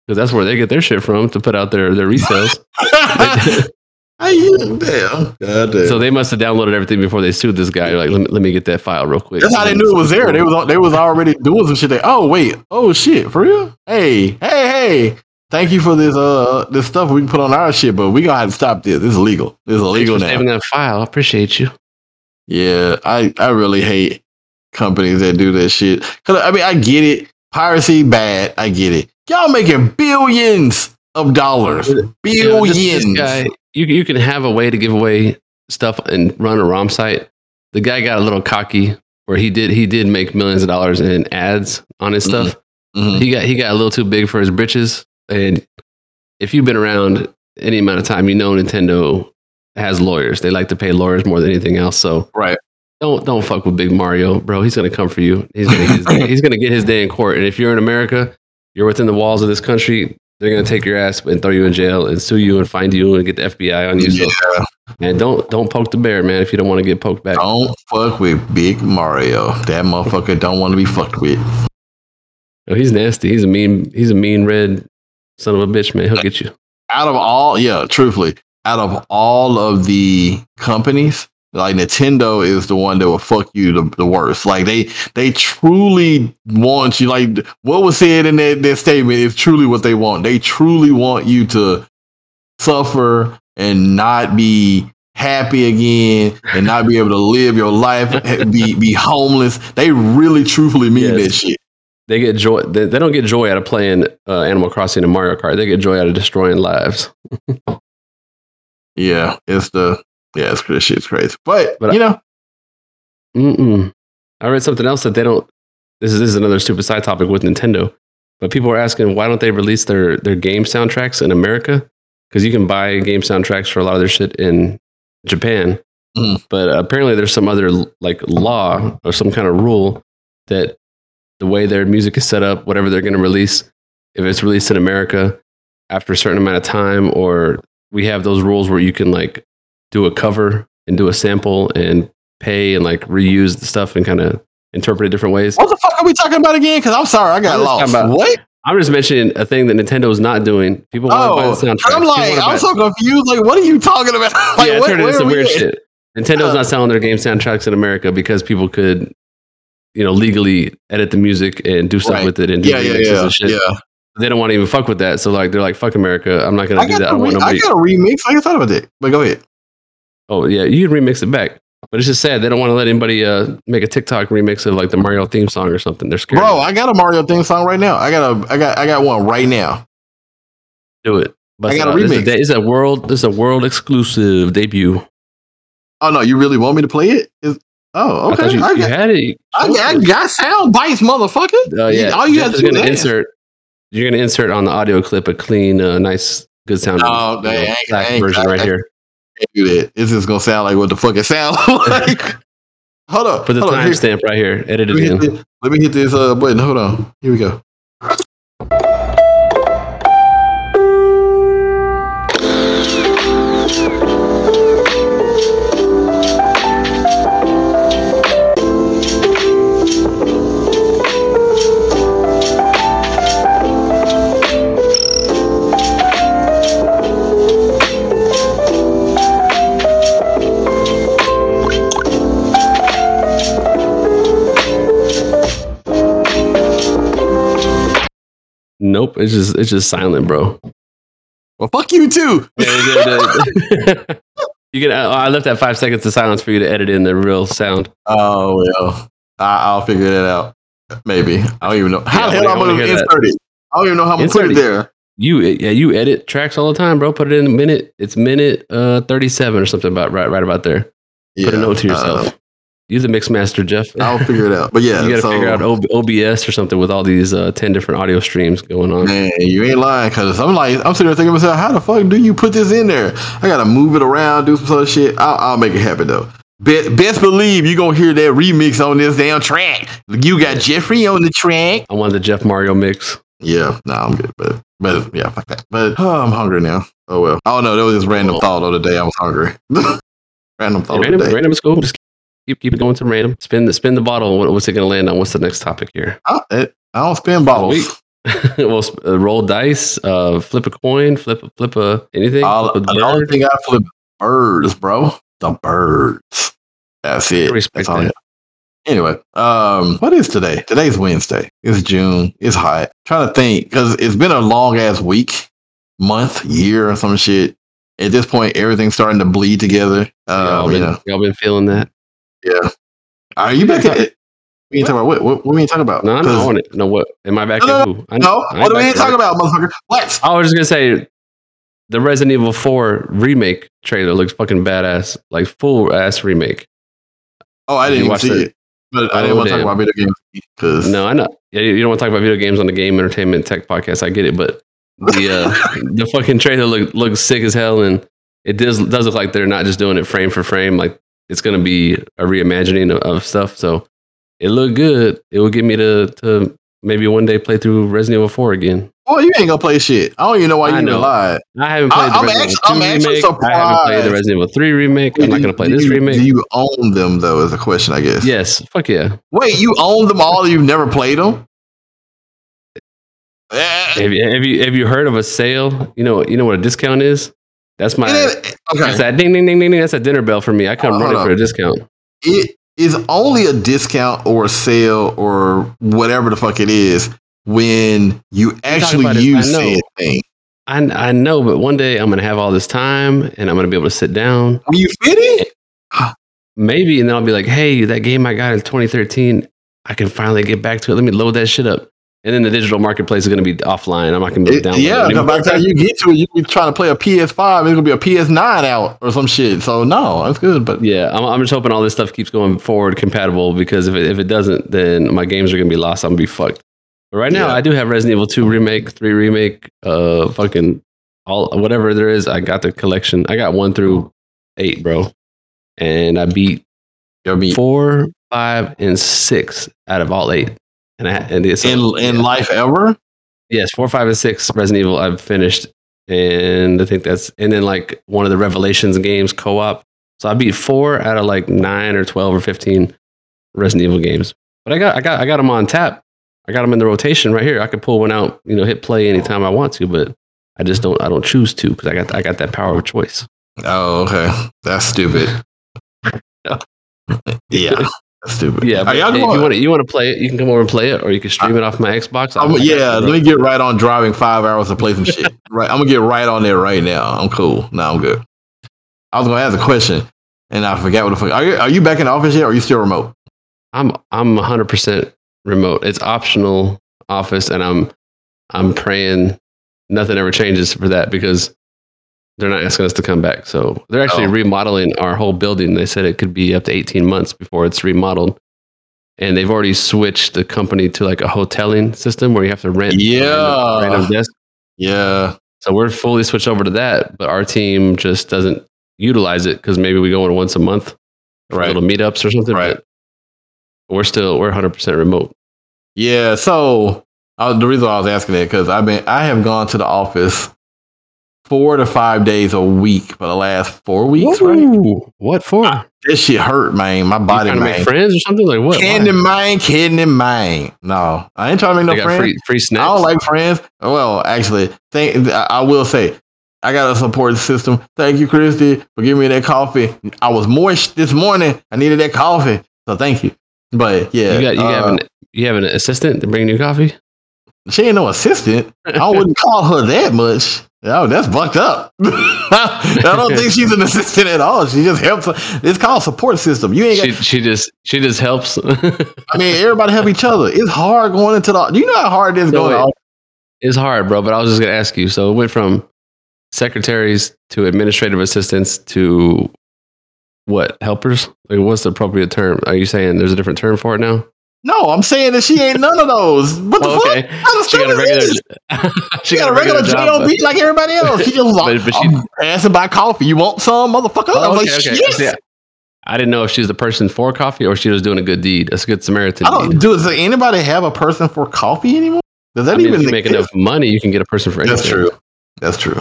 because that's where they get their shit from to put out their their resales. Damn. God damn. So they must have downloaded everything before they sued this guy. Like, let me, let me get that file real quick. That's how they knew it was there. They was they was already doing some shit. They, oh wait, oh shit, for real? Hey, hey, hey! Thank you for this uh this stuff we can put on our shit, but we gonna have to stop this. This is illegal. This is Thanks illegal for now. saving that file. I appreciate you. Yeah, I I really hate companies that do that shit. Cause I mean I get it, piracy bad. I get it. Y'all making billions of dollars, billions. this- this guy, you, you can have a way to give away stuff and run a ROM site. The guy got a little cocky where he did he did make millions of dollars in ads on his stuff. Mhm. He got he got a little too big for his britches. And if you've been around any amount of time, you know Nintendo has lawyers. They like to pay lawyers more than anything else. So Right. Don't don't fuck with Big Mario, bro. He's gonna come for you. He's gonna get his day, he's gonna get his day in court. And if you're in America, you're within the walls of this country. They're gonna take your ass and throw you in jail and sue you and find you and get the FBI on you. So, Yeah, man, don't don't poke the bear, man. If you don't want to get poked back. don't fuck with Big Mario. That motherfucker don't want to be fucked with. Oh, he's nasty. He's a mean. He's a mean red son of a bitch, man. He'll get you. Out of all, yeah, truthfully, out of all of the companies, like Nintendo is the one that will fuck you the, the worst. Like they they truly want you. Like what was said in that, that statement is truly what they want. They truly want you to suffer and not be happy again and not be able to live your life, <laughs> be be homeless. They really truthfully mean Yes. that shit. They get joy. They, they don't get joy out of playing uh, Animal Crossing and Mario Kart. They get joy out of destroying lives. <laughs> Yeah, it's the yeah, it's this shit's crazy. But, But you know, Mm-mm. I read something else that they don't. This is this is another stupid side topic with Nintendo, but people are asking why don't they release their their game soundtracks in America? Because you can buy game soundtracks for a lot of their shit in Japan, Mm. but apparently there's some other like law or some kind of rule that the way their music is set up, whatever they're going to release, if it's released in America after a certain amount of time, or we have those rules where you can like do a cover and do a sample and pay and like reuse the stuff and kind of interpret it different ways. What the fuck are we talking about again? Because I'm sorry, I got lost. about- what? I'm just mentioning a thing that Nintendo's not doing. People want Oh, to buy the soundtrack. I'm like, I'm so confused. Like, what are you talking about? <laughs> Like, yeah, what, turned into some we weird at? shit. Nintendo's Uh, not selling their game soundtracks in America because people could, you know, legally edit the music and do stuff Right. with it and do Yeah, yeah, remixes yeah, and shit. yeah. They don't want to even fuck with that. So like, they're like, "Fuck America! I'm not gonna I do that. I want re- I got a remix. I thought about that. But go ahead. Oh yeah, you can remix it back. But it's just sad they don't want to let anybody uh, make a TikTok remix of like the Mario theme song or something. They're scared. Bro, I got a Mario theme song right now. I got a I got I got one right now. do it. But I got a uh, this is remix. It's a world. This is a world exclusive debut. Oh no, you really want me to play it? Is- oh, I okay. you, I, you got, had it. I, got, I got sound bites, motherfucker. Oh yeah. All you Jeff got to do is insert. You're gonna insert on the audio clip a clean, uh, nice, good sound. No, exact ain't- version right I- here. Do that. It's just gonna sound like what the fuck it sounds <laughs> like. hold up. Put the timestamp right here. Edit Let it hit in. this, let me hit this uh, button. Hold on. Here we go. Nope. It's just it's just silent, bro. Well, fuck you too. <laughs> you can. uh, I left that five seconds of silence for you to edit in the real sound. Oh well, I, I'll figure that out. Maybe I don't even know how Yeah, the hell I'm gonna insert it. I don't even know how I'm gonna put it there. You yeah, you edit tracks all the time, bro. Put it in a minute. It's minute uh thirty seven or something about right right about there. Put a note to uh, yourself. Use a mix master, Jeff. <laughs> I'll figure it out. But yeah, you got to so, figure out O- OBS or something with all these uh, ten different audio streams going on. Man, you ain't lying, cause I'm like, I'm sitting there thinking to myself, how the fuck do you put this in there? I gotta move it around, do some of shit. I'll, I'll make it happen though. Be- best believe you gonna hear that remix on this damn track. You got Jeffrey on the track. I want the Jeff Mario mix. Yeah, no, I'm good, but but yeah, fuck that. But oh, <sighs> I'm hungry now. Oh well. Oh no, that was just random Oh. thought of the day. I was hungry. <laughs> random thought random, of the day. random is cool. Just keep keep it going to random. Spin the spin the bottle. What, what's it going to land on? What's the next topic here? I, it- I don't spin bottles. <laughs> well, sp- uh, roll dice, uh, flip a coin, flip a flip a anything. All, flip a the only bird. thing I flip birds, bro. The birds. That's it. Respect That's all that. Anyway, um, what is today? Today's Wednesday. It's June. It's hot. trying to think because it's been a long ass week, month, year, or some shit. At this point, everything's starting to bleed together. y'all, Um, you know, y'all been feeling that? Yeah. Are you back to it? We ain't talking about what? What, what we ain't talking about? No, no, I 'Cause- want it. No, what? Am I back No, in who? I, no. I What do we ain't talking about, motherfucker? What? I was just gonna say the Resident Evil 4 remake trailer looks fucking badass, like full ass remake. Oh, I Did didn't watch see it? it. But I Oh, didn't want to talk about video games because No, I know. Yeah, you you don't want to talk about video games on the Game Entertainment Tech podcast. I get it, but the uh, <laughs> the fucking trailer look, looks sick as hell, and it does does look like they're not just doing it frame for frame. Like it's gonna be a reimagining of, of stuff. So it looked good. It will get me to to maybe one day play through Resident Evil 4 again. Boy, you ain't gonna play shit. I don't even know why I you even lied. I haven't I- played the I'm Resident actu- Evil 2 I'm actually remake. I haven't played the. Resident Evil 3 remake. I'm not gonna play Do this you- remake. Do you own them though? Is the question, I guess. yes, fuck yeah. Wait, you own them all? You've never played them? Have you have you have you heard of a sale? You know you know what a discount is? That's my is- that's okay. that ding ding ding ding ding. That's a dinner bell for me. I couldn't run hold it up. for a discount. It is only a discount or a sale or whatever the fuck it is when you actually use said thing. I I know, but one day I'm gonna have all this time and I'm gonna be able to sit down, Are you fitting? <gasps> maybe, and then I'll be like, hey, that game I got in 2013, I can finally get back to it. Let me load that shit up. And then the digital marketplace is gonna be offline. I'm not be able to download yeah, it. because by the time you get to it, you be trying to play a PS5, it's gonna be a PS9 out or some shit. So no, that's good. But Yeah, I'm, I'm just hoping all this stuff keeps going forward compatible because if it, if it doesn't, then my games are gonna be lost. I'm gonna be fucked. But right now, Yeah. I do have Resident Evil 2 remake, three remake, uh, fucking all whatever there is. I got the collection. I got one through eight, bro, and I beat I mean, four, five, and six out of all eight. And I and it's in in life ever, yes, four, five, and six Resident Evil I've finished, and I think that's and then like one of the Revelations games co-op. So I beat four out of like nine or twelve or fifteen Resident Evil games. But I got I got I got them on tap. I got them in the rotation right here. I could pull one out, you know, hit play anytime I want to, but I just don't I don't choose to because I got I got that power of choice. oh okay, that's stupid. <laughs> yeah, stupid. Yeah, but y'all you want to you want to play it, you can come over and play it, or you can stream it off my Xbox. I'm- I got yeah, let me get right on driving five hours to play some shit. <laughs> Right, I'm gonna get right on there right now. I'm cool. No, I'm good. I was gonna ask a question, and I forgot what the fuck. Are you are you back in the office yet? Or are you still remote? I'm I'm 100% remote. It's optional office, and I'm I'm praying nothing ever changes for that because they're not asking us to come back. So they're actually Oh. remodeling our whole building. They said it could be up to 18 months before it's remodeled. And they've already switched the company to like a hoteling system where you have to rent Yeah. random, random desk. Yeah, So we're fully switched over to that, but our team just doesn't utilize it because maybe we go in once a month for Right. little meetups or something. Right. But we're still we're 100% remote. yeah. So uh, the reason why I was asking that because I've been I have gone to the office four to five days a week for the last four weeks. Right, What for? this shit hurt, man. My You body, trying to make friends or something like what? Kidding Why? in mind, kidding in mind. No, I ain't trying to make no got friends. free free snacks. I don't like friends. Well, actually, thank, I I will say, I got a support system. Thank you, Christy, for giving me that coffee. I was moist this morning. I needed that coffee, so thank you. But yeah, you got you uh, have an you have an assistant to bring you coffee. She ain't no assistant. I wouldn't <laughs> call her that much. Oh, that's bucked up. <laughs> I don't think she's an assistant at all. She just helps. It's called support system. You ain't. She Got, she just she just helps. <laughs> I mean, everybody help each other. It's hard going into the. You know how hard it is No, going? to it's hard, bro. But I was just gonna ask you. So it went from secretaries to administrative assistants to what helpers? Like, what's the appropriate term? Are you saying there's a different term for it now? No, I'm saying that she ain't none of those. What the Oh, fuck? okay. How the She got a regular. <laughs> she She got a regular job like everybody else. She just <laughs> like, But- but she- I'm passing by coffee. You want some, motherfucker? I Oh, was okay, like, okay. yes. See, I didn't know if she was the person for coffee or she was doing a good deed. That's a good Samaritan I don't. deed. Does anybody have a person for coffee anymore? Does that I mean, even if you make enough money, you can get a person for anything. That's true. That's true.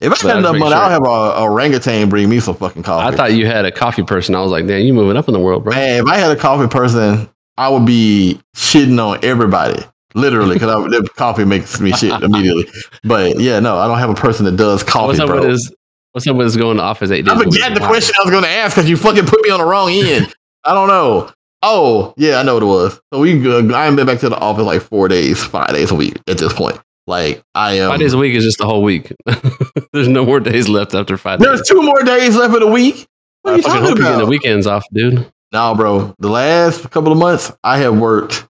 If I had enough money, sure. I'll have a, a orangutan bring me some fucking coffee. I thought you had a coffee person. I was like, damn, you moving up in the world, bro. Man, if I had a coffee person, I would be shitting on everybody. Literally, because <laughs> the coffee makes me shit immediately. But yeah, no, I don't have a person that does coffee, what's up bro. with his? What's up with his going to office eight days? I forgot the question I was going to ask because you fucking put me on the wrong end. I don't know. Oh, yeah, I know what it was. So we, uh, I haven't been back to the office like four days, five days a week at this point. Like I am. Five days a week is just the whole week. <laughs> There's no more days left after five There's days. two more days left of the week. What are I you talking hope you're getting about? the weekends off, dude. No, bro. The last couple of months, I have worked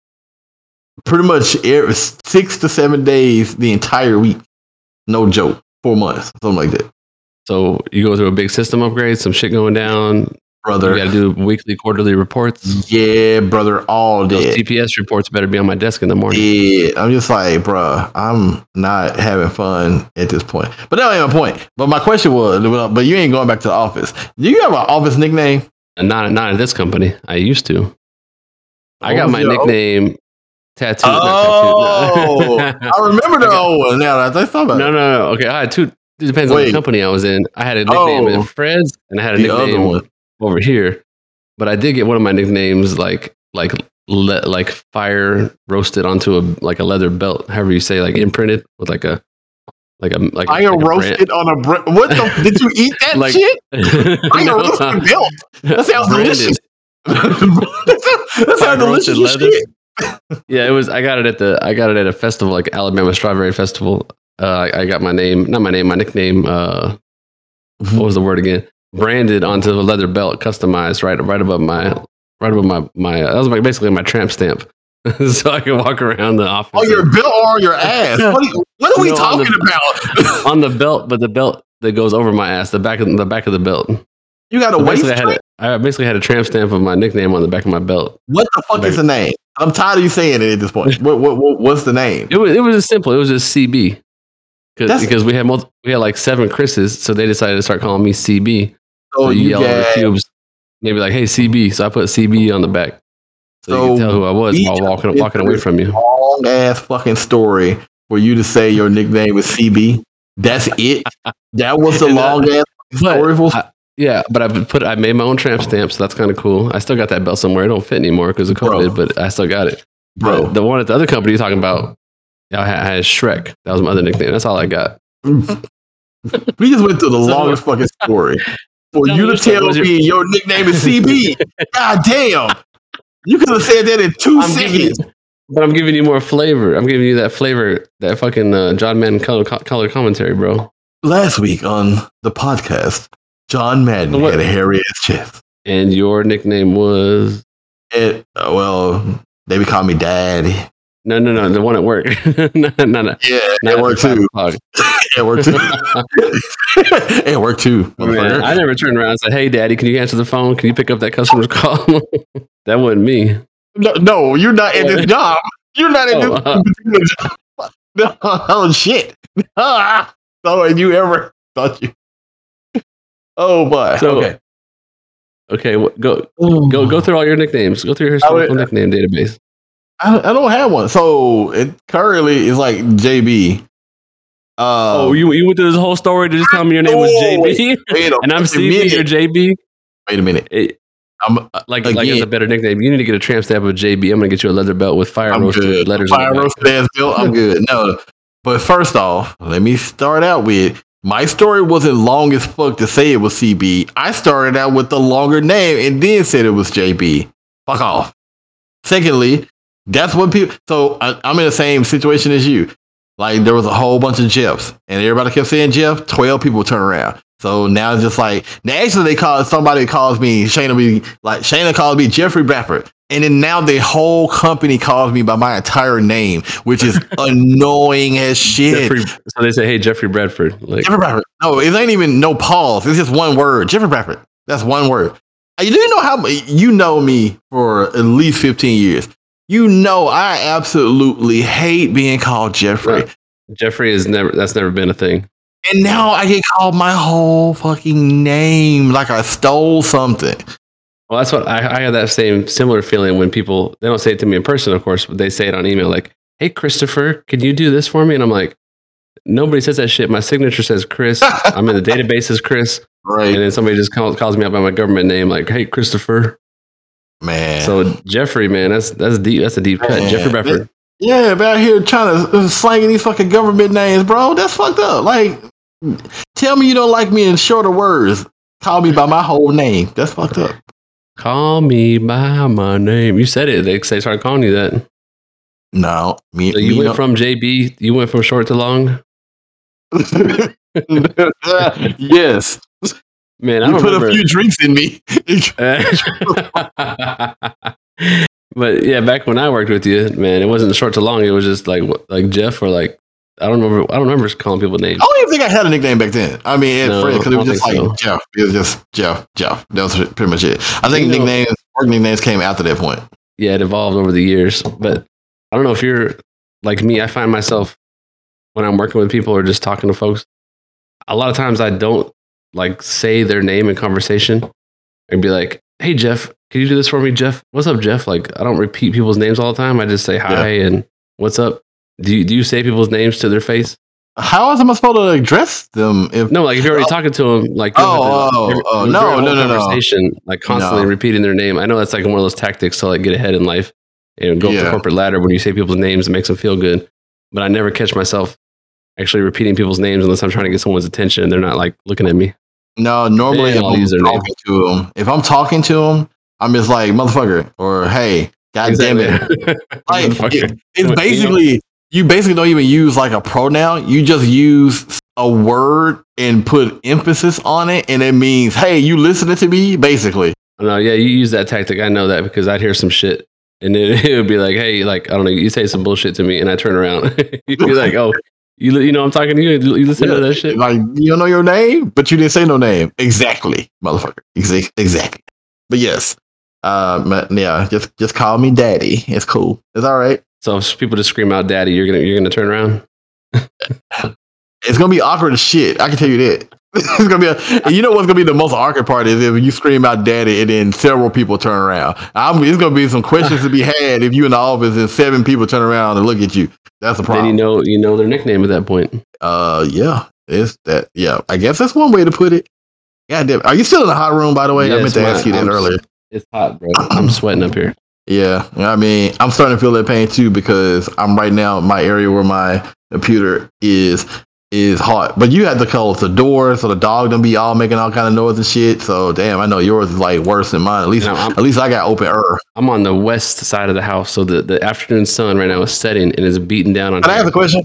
pretty much every, six to seven days the entire week. No joke. Four months, something like that, So you go through a big system upgrade, some shit going down. brother. You got to do weekly, quarterly reports. yeah, brother. All Those day. TPS reports better be on my desk in the morning. Yeah, I'm just like, bro, I'm not having fun at this point. But that ain't my point. But my question was, but you ain't going back to the office. Do you have an office nickname? Not not at this company. I used to. I got oh, my your- nickname tattooed. <laughs> Oh, tattooed. I remember the I got- old one. Now that I thought about no, it. no, no. Okay, I had two. It depends on Wait. the company I was in. I had a nickname Oh. at Fred's, and I had a nickname one. over here. But I did get one of my nicknames like like le- like fire roasted onto a like a leather belt, however you say, like imprinted with like a like a like Fire like roasted on a bre- what the did you eat <laughs> that Like- shit? <laughs> Fire No, roasted belt. That sounds delicious. <laughs> that sounds, that sounds delicious shit. Yeah, it was. I got it at the. I got it at a festival, like Alabama Strawberry Festival. Uh, I, I got my name, not my name, my nickname. Uh, what was the word again? Branded onto a leather belt, customized right, right above my, right above my, my. Uh, that was like basically my tramp stamp, <laughs> so I can walk around the office. Oh, your belt or on your <laughs> ass? What are, you, what are we No, on talking the- about? <laughs> on the belt, but the belt that goes over my ass, the back of the back of the belt. you got a So waist basically, I had a, I basically had a tramp stamp of my nickname on the back of my belt. What the fuck is the name? I'm tired of you saying it at this point. What, what, what what's the name? It was it was just simple. It was just CB. Because we had multi, we had like seven Chris's, so they decided to start calling me CB. So oh, So you you yell over the cubes. Maybe like, "Hey CB," so I put CB on the back, so, you So can tell who I was while walking walking away from you. long ass fucking story for you to say your nickname was CB. That's it. That was the <laughs> long ass story. For, I, yeah, but I put I made my own tramp stamp, so that's kind of cool. I still got that belt somewhere. It don't fit anymore because of Bro. COVID, but I still got it. bro. But the one at the other company you're talking about, I had, I had Shrek. That was my other nickname. That's all I got. <laughs> we just went through the So- longest fucking story for <laughs> you to tell What's your- me your nickname is CB. God damn. You could have said that in 2 I'm you, seconds. but I'm giving you more flavor. I'm giving you that flavor, that fucking uh, John Madden color, color commentary, bro. Last week on the podcast, John Madden What- had a hairy ass chest. And your nickname was It, uh, well, they would call me Daddy. no, no, no, the one at work. <laughs> no, no, no. Yeah, Not it worked at too. It worked too. <laughs> it worked too. Man. I never turned around and said, "Hey, Daddy, can you answer the phone? Can you pick up that customer's call?" <laughs> that wasn't me. No, no, you're not in this job. You're not in Oh, uh. this job. <laughs> No, oh shit. So had you ever thought you? Oh my. So- okay. Okay, go go go through all your nicknames. Go through your historical nickname database. I, I don't have one. So it currently is like JB. Uh, oh, you you went through this whole story to just tell me your name was JB, wait <laughs> and I'm CB. You're. JB. Wait a minute. It, I'm uh, like like Again. it's a better nickname. You need to get a tramp stamp of JB. I'm gonna get you a leather belt with fire roasted letters. on Fire the back. roasted ass bill. I'm <laughs> good. No, but first off, let me start out with my story wasn't long as fuck to say it was CB. I started out with the longer name and then said it was JB. Fuck off. Secondly, that's what people. So I, I'm in the same situation as you. Like there was a whole bunch of Jeffs, and everybody kept saying Jeff. Twelve people turn around. So now it's just like now actually they call somebody calls me Shayna be like Shayna calls me Jeffrey Bradford. And then now the whole company calls me by my entire name, which is <laughs> annoying as shit. Jeffrey, so they say, "Hey, Jeffrey Bradford." Like, Jeffrey Bradford. No, it ain't even no pause. It's just one word. Jeffrey Bradford. That's one word. Uh, You know how you know me for at least 15 years. You know I absolutely hate being called Jeffrey. Right. Jeffrey is never. That's never been a thing. And now I get called my whole fucking name like I stole something. Well, that's what I, I had that same similar feeling when people they don't say it to me in person, of course, but they say it on email, like, "Hey, Christopher, can you do this for me?" And I'm like, nobody says that shit. My signature says Chris. <laughs> I'm in the database as Chris, right? and then somebody just calls, calls me out by my government name, like, "Hey, Christopher." Man. So Jeffrey, man, that's that's deep. That's a deep cut. Man, Jeffrey Bradford. Yeah, about here trying to uh, slanging these fucking government names, bro. That's fucked up. Like, tell me you don't like me in shorter words. Call me by my whole name. That's fucked up. Call me by my name. You said it. They, they started calling you that. No, me. So you me went no- from JB. You went from short to long. <laughs> yes, Man, I you put remember. a few drinks in me. <laughs> but yeah, back when I worked with you, man, it wasn't short to long. It was just like like Jeff or like I don't remember. I don't remember calling people names. I don't even think I had a nickname back then. I mean, No, because it was just like so. Jeff. It was just Jeff, Jeff. That was pretty much it. I think You know- nicknames, work nicknames came after that point. Yeah, it evolved over the years. But I don't know if you're like me. I find myself when I'm working with people or just talking to folks. A lot of times I don't like say their name in conversation and be like, "Hey Jeff, can you do this for me, Jeff? What's up, Jeff?" Like I don't repeat people's names all the time. I just say hi and what's up. Do you do you say people's names to their face? How is I supposed to address them if No, like if you're already Oh. talking to them, like Oh, to- oh, oh, no, no, no, no. like constantly No. repeating their name. I know that's like one of those tactics to like get ahead in life and go up the corporate ladder when you say people's names, it makes them feel good. But I never catch myself actually repeating people's names unless I'm trying to get someone's attention and they're not like looking at me. No, normally if I'll I'm use their name. talking to him, if I'm talking to him, I'm just like motherfucker or hey, god damn it. <laughs> Like it- it's basically you basically don't even use like a pronoun. You just use a word and put emphasis on it, and it means hey, you listening to me? Basically, No, yeah, you use that tactic. I know that because I'd hear some shit and then <laughs> it would be like, hey, like, I don't know, you say some bullshit to me and I turn around. <laughs> You'd be like, oh, you, you know, I'm talking to you. You listen to that shit? like you don't know your name, but you didn't say no name. Exactly, motherfucker. Exa- exactly. But yes, uh, yeah, just just call me daddy. It's cool. It's all right. So if people just scream out daddy, you're going to, you're to turn around. <laughs> It's gonna be awkward as shit. I can tell you that. <laughs> it's gonna be. A, you know what's gonna be the most awkward part is if you scream out "daddy" and then several people turn around. I'm, it's gonna be some questions to be <laughs> had if you in the office and seven people turn around and look at you. That's the Then problem. you know, you know their nickname at that point. uh, yeah, it's that. Yeah, I guess that's one way to put it. Yeah, damn. Are you still in the hot room? By the way, I meant to my- ask you that I'm- earlier. It's hot, bro. I'm sweating up here. <clears throat> Yeah, I mean, I'm starting to feel that pain too because I'm right now in my area where my computer is is hot. But you had to close the door so the dog don't be all making all kind of noise and shit. So damn, I know yours is like worse than mine. At least at least I got open air. I'm on the west side of the house, so the, the afternoon sun right now is setting and is beating down on. Can I ask a question?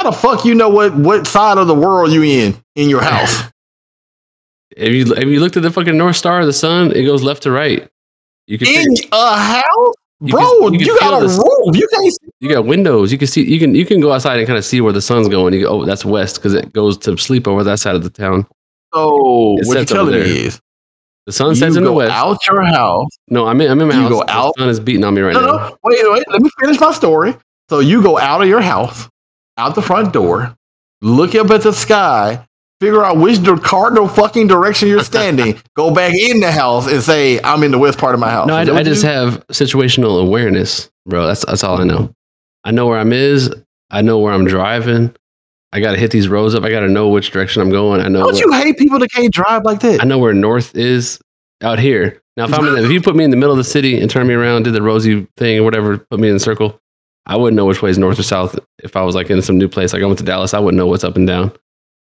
How the fuck you know what what side of the world you in in your house? <laughs> If you if you looked at the fucking north star of the sun, it goes left to right. You can in figure- a house? You Bro, can- you, you got a roof. You can't see. you got windows. You can see you can you can go outside and kind of see where the sun's going. You go, oh, that's west because it goes to sleep over that side of the town. So It what you telling me is The sun sets in the west. out your house. No, I'm in I'm in my You house. go The out? sun is beating on me right no, now. no, wait, wait. Let me finish my story. So you go out of your house, out the front door, look up at the sky, figure out which cardinal fucking direction you're standing, <laughs> go back in the house and say, "I'm in the west part of my house." No, I, I just do? have situational awareness, bro. That's that's all I know. I know where I'm is. I know where I'm driving. I got to hit these roads up. I got to know which direction I'm going. I know. Don't what- you hate people that can't drive like that? I know where north is out here. Now, if I'm in the, if you put me in the middle of the city and turn me around, did the rosy thing or whatever, put me in a circle, I wouldn't know which way is north or south. If I was like in some new place, like I went to Dallas, I wouldn't know what's up and down.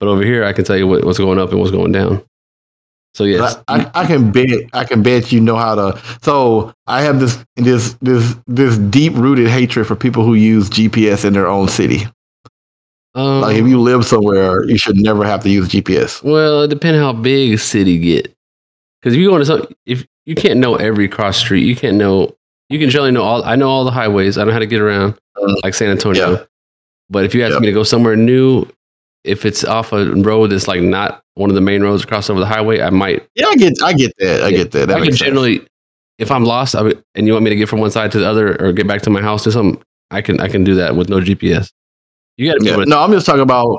But over here, I can tell you what, what's going up and what's going down. So yes, I, I, I can bet I can bet you know how to. So I have this this this this deep rooted hatred for people who use GPS in their own city. um, Like if you live somewhere, you should never have to use GPS. Well, it depends how big a city get. Because if you go into some, if you can't know every cross street, you can't know. You can generally know all. I know all the highways. I know how to get around, Mm. like San Antonio. Yeah. But if you ask Yeah. me to go somewhere new, if it's off a road that's like not one of the main roads across over the highway, I might. Yeah, I get I get that. I get that. that I can generally, if I'm lost, I would, and you want me to get from one side to the other or get back to my house or something, I can. I can do that with no GPS. You got to be Yeah. to No, I'm just talking about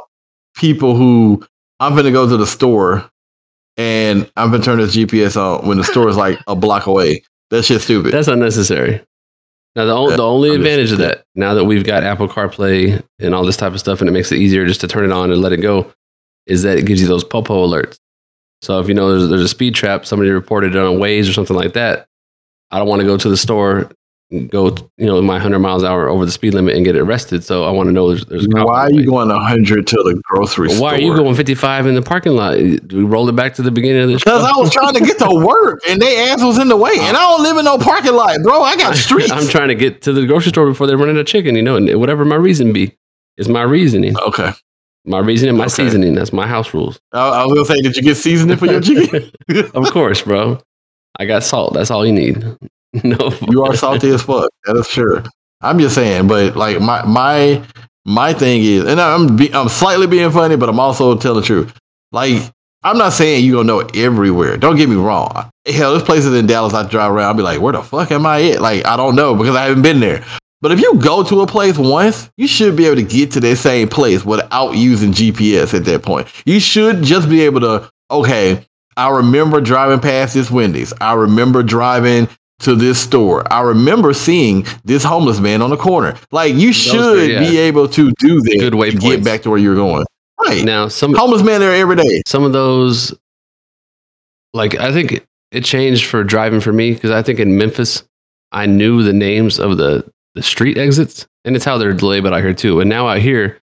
people who I'm gonna go to the store and I'm gonna turn this GPS on when the store is like a block away. That's just stupid. That's unnecessary. Now the, o- the only I'm advantage of that, now that we've got Apple CarPlay and all this type of stuff, and it makes it easier just to turn it on and let it go, is that it gives you those popo alerts. So if you know there's, there's a speed trap, somebody reported it on Waze or something like that. I don't want to go to the store, go you know my 100 miles an hour over the speed limit and get arrested. So I want to know there's, there's Why are you going 100 to the grocery store? Why are you going 55 in the parking lot? We rolled it back to the beginning of the Because. I was trying to get to <laughs> work and they ass was in the way. And I don't live in no parking lot, bro. I got <laughs> streets. I'm trying to get to the grocery store before they run out of chicken, you know, and whatever my reason be, is my reasoning. okay. My reasoning, my Okay. seasoning. That's my house rules. I, I was gonna say, did you get seasoning for your <laughs> chicken? of course, bro. I got salt. That's all you need. <laughs> no, <laughs> you are salty as fuck. That is sure. I'm just saying, but like my my my thing is, and I'm be, I'm slightly being funny, but I'm also telling the truth. Like I'm not saying you gonna know everywhere. Don't get me wrong. Hell, there's places in Dallas I drive around. I'll be like, where the fuck am I at? Like I don't know because I haven't been there. But if you go to a place once, you should be able to get to that same place without using GPS at that point. You should just be able to, okay, I remember driving past this Wendy's. I remember driving to this store. I remember seeing this homeless man on the corner. Like you should yeah. be able to do that Good way to get back to where you're going. Right. Now some homeless man there every day. some of those like i think it changed for driving for me because i think in memphis i knew the names of the the street exits and it's how they're labeled out here too and now out here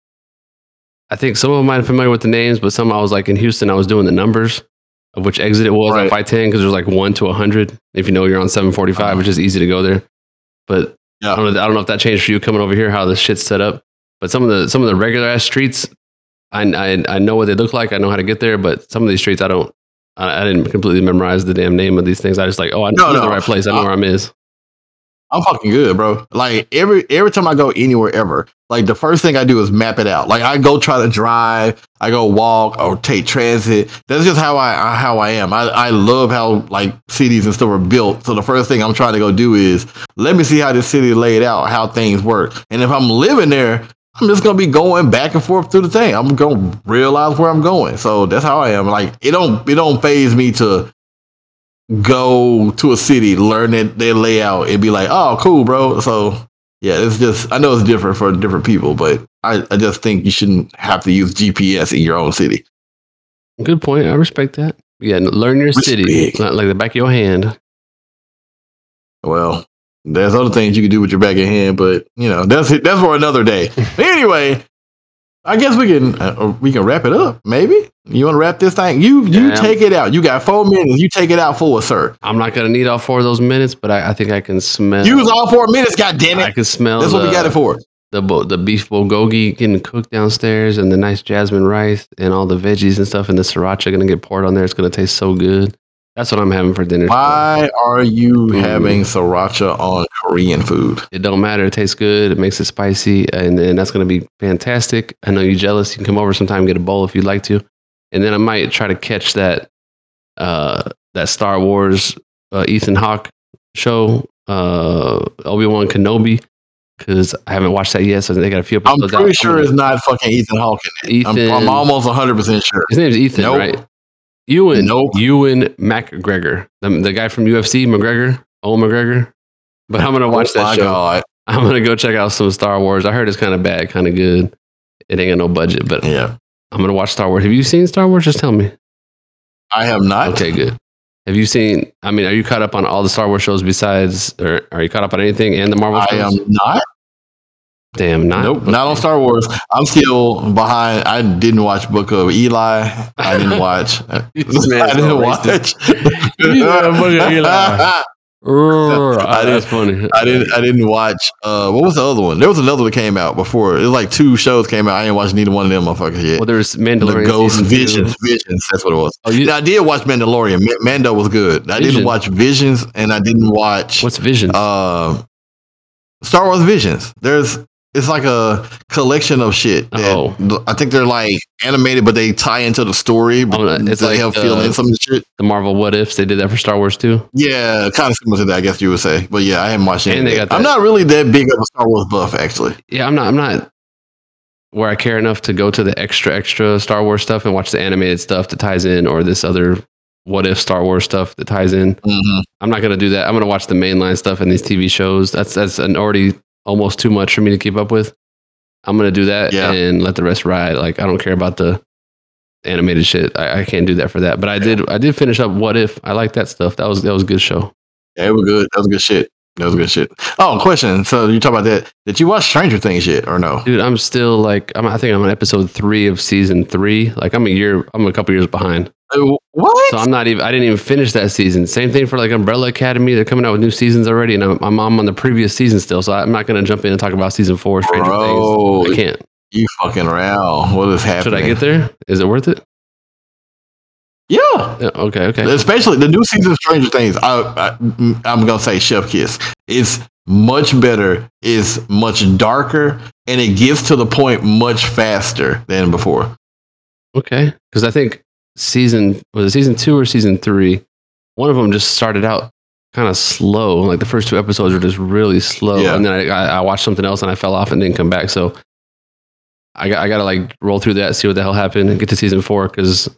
i think some of them i'm familiar with the names but some i was like in houston i was doing the numbers of which exit it was on Right. 510 because there's like 1 to 100 if you know you're on 745 Uh-huh. which is easy to go there but Yeah. I, don't know, I don't know if that changed for you coming over here how this shit's set up but some of the some of the regular ass streets I, I I know what they look like. I know how to get there, but some of these streets I don't. I, I didn't completely memorize the damn name of these things. I just like, oh, I know No, the right place. I know Uh, where I'm is. I'm fucking good, bro. Like every every time I go anywhere ever, like the first thing I do is map it out. Like I go try to drive, I go walk or take transit. That's just how I how I am. I, I love how like cities and stuff are built. So the first thing I'm trying to go do is let me see how this city laid out, how things work. And if I'm living there, I'm just gonna be going back and forth through the thing. I'm gonna realize where I'm going. So that's how I am. Like it don't it don't phase me to go to a city, learn it, their layout, and be like, oh, cool, bro. So yeah, it's just I know it's different for different people, but I, I just think you shouldn't have to use GPS in your own city. Good point. I respect that. Yeah, learn your city not like the back of your hand. Well, there's other things you can do with your back of hand, but you know that's that's for another day. <laughs> Anyway, I guess we can uh, we can wrap it up. Maybe you want to wrap this thing. You you Yeah. take it out. You got four minutes. You take it out for us, sir. I'm not gonna need all four of those minutes, but I, I think I can smell. Use all four minutes. God damn it! I can smell. That's what we got it for. the the beef bulgogi getting cooked downstairs and the nice jasmine rice and all the veggies and stuff and the sriracha gonna get poured on there. It's gonna taste so good. That's what I'm having for dinner. Why are you having sriracha on Korean food? It don't matter. It tastes good. It makes it spicy, and then that's gonna be fantastic. I know you're jealous. You can come over sometime and get a bowl if you'd like to, and then I might try to catch that uh, that Star Wars uh, Ethan Hawke show, uh, Obi Wan Kenobi, because I haven't watched that yet. So they got a few episodes. I'm pretty out. sure it's not fucking Ethan Hawke. Ethan. I'm, I'm almost 100% sure. His name's Ethan, Nope. right? Ewan. Nope. Ewan McGregor, the, the guy from UFC, McGregor, old McGregor. But I'm gonna oh, watch Oh that show. God. <laughs> I'm gonna go check out some Star Wars. I heard it's kind of bad, kind of good. It ain't got no budget, but Yeah. I'm gonna watch Star Wars. Have you seen Star Wars? Just tell me. I have not. Okay, good. Have you seen? I mean, are you caught up on all the Star Wars shows besides, or are you caught up on anything and the Marvel I shows? am not. Damn, not. Nope. Not on Star Wars. I'm still behind. I didn't watch Book of Eli. I didn't <laughs> watch. <laughs> <laughs> I didn't watch. racist. You know, Book of Eli. I that's funny. I didn't. I didn't watch. Uh, what was the other one? There was another one that came out before. It was like two shows came out. I didn't watch neither one of them motherfuckers yet. Well, there's the Mandalorian. Ghost season two. Visions. Visions. That's what it was. Oh, you, Yeah, I did watch Mandalorian. Ma- Mando was good. I Vision. didn't watch Visions, and I didn't watch what's Vision? uh, Star Wars Visions. There's it's like a collection of shit. Oh. I think they're like animated, but they tie into the story. But Oh, it's they like the- fill in some of the shit. the Marvel What Ifs. They did that for Star Wars too. Yeah, kind of similar to that, I guess you would say. But yeah, I haven't watched any. And of they that. I'm not really that big of a Star Wars buff, actually. Yeah, I'm not. I'm not where I care enough to go to the extra extra Star Wars stuff and watch the animated stuff that ties in, or this other What If Star Wars stuff that ties in. hmm I'm not gonna do that. I'm gonna watch the mainline stuff and these TV shows. That's that's an already almost too much for me to keep up with. I'm gonna do that Yeah. and let the rest ride. Like I don't care about the animated shit. I, I can't do that for that. But I did. I did finish up What If. I like that stuff. That was that was a good show. Yeah, it was good. That was good shit. That was good shit. Oh, question. So you talk about that? Did you watch Stranger Things yet, or no? Dude, I'm still like I'm, I think I'm on episode three of season three. Like I'm a year. I'm a couple years behind. Uh, What? So I'm not even. I didn't even finish that season. Same thing for like Umbrella Academy. They're coming out with new seasons already, and I'm, I'm on the previous season still. So I'm not going to jump in and talk about season four. Stranger Bro, Things. I can't. you fucking around. What is happening? Should I get there? Is it worth it? Yeah. Yeah, okay. Okay. Especially the new season of Stranger Things. I, I I'm gonna say Chef Kiss. It's much better. It's much darker, and it gets to the point much faster than before. Okay. Because I think season was it season two or season three. One of them just started out kind of slow. Like the first two episodes are just really slow, Yeah. and then I, I, I watched something else and I fell off and didn't come back. So I got I got to like roll through that, see what the hell happened, and get to season four because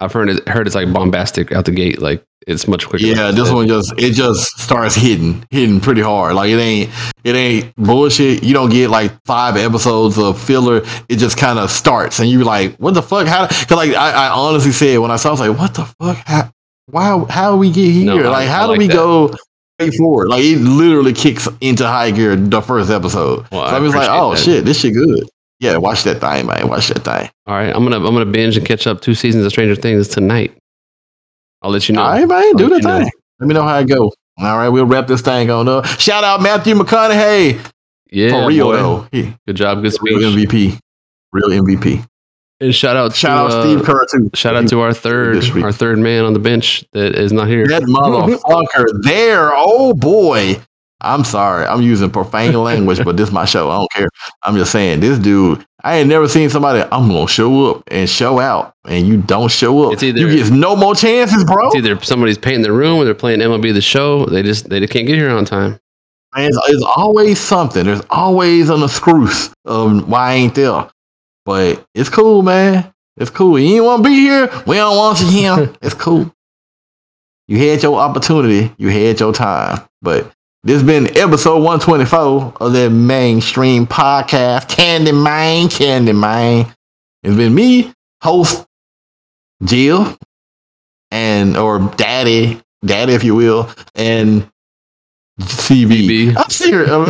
I've heard it, heard it's like bombastic out the gate. Like it's much quicker. Yeah, this one just it just starts hitting, hitting pretty hard. Like it ain't it ain't bullshit. You don't get like five episodes of filler. It just kind of starts, and you're like, what the fuck? How? Because like I, I honestly said when I saw, I was like, what the fuck? How? Why? How do we get here? No, I- like how I do like we that. go? straight Forward. Like it literally kicks into high gear the first episode. Well, so I I was like, oh that. shit, this shit good. Yeah, watch that thing, man. Watch that thing. All right, I'm gonna I'm gonna binge and catch up two seasons of Stranger Things tonight. I'll let you know. All right, man. Do I'll the let know. Let me know how it go. All right, we'll wrap this thing on up. Shout out Matthew McConaughey Yeah, for real boy. though. Good job, good speech. real MVP. Real MVP. And shout out Shout to, out uh, Steve Kerr too. Shout out to our third our third man on the bench that is not here. that motherfucker there. Oh boy. I'm sorry. I'm using profane language, but this is my show. I don't care. I'm just saying, this dude, I ain't never seen somebody, I'm to show up and show out, and you don't show up. It's either- you get no more chances, bro. It's either somebody's painting the room or they're playing MLB the show. They just they just can't get here on time. Man, it's, it's always something. There's always an excuse of why I ain't there. But it's cool, man. It's cool. You ain't want to be here. We don't want you here. <laughs> it's cool. You had your opportunity. You had your time. But this has been episode 124 of the Manestream podcast. Candy Man, Candy Man. It's been me, host Jill, and or Daddy, Daddy, if you will, and CB. CB. I'm serious. I'm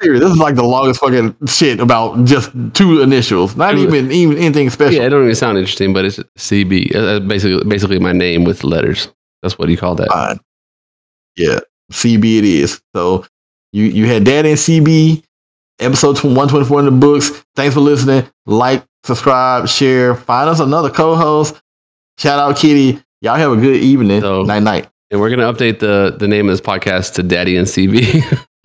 serious. This is like the longest fucking shit about just two initials. Not even even anything special. Yeah, it don't even sound interesting, but it's CB. Uh, uh, basically, basically my name with letters. That's what you call that. Fine. Yeah, CB it is. So you you had Daddy and CB episode 124 in the books. Thanks for listening. Like, subscribe, share. Find us another co-host. Shout out Kitty. Y'all have a good evening. So- night night. And we're gonna update the the name of this podcast to Daddy and CB. <laughs>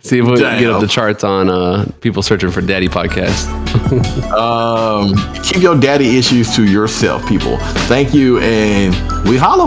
See if we can get up the charts on uh, people searching for Daddy podcast. <laughs> Um, keep your daddy issues to yourself, people. Thank you, and we holla.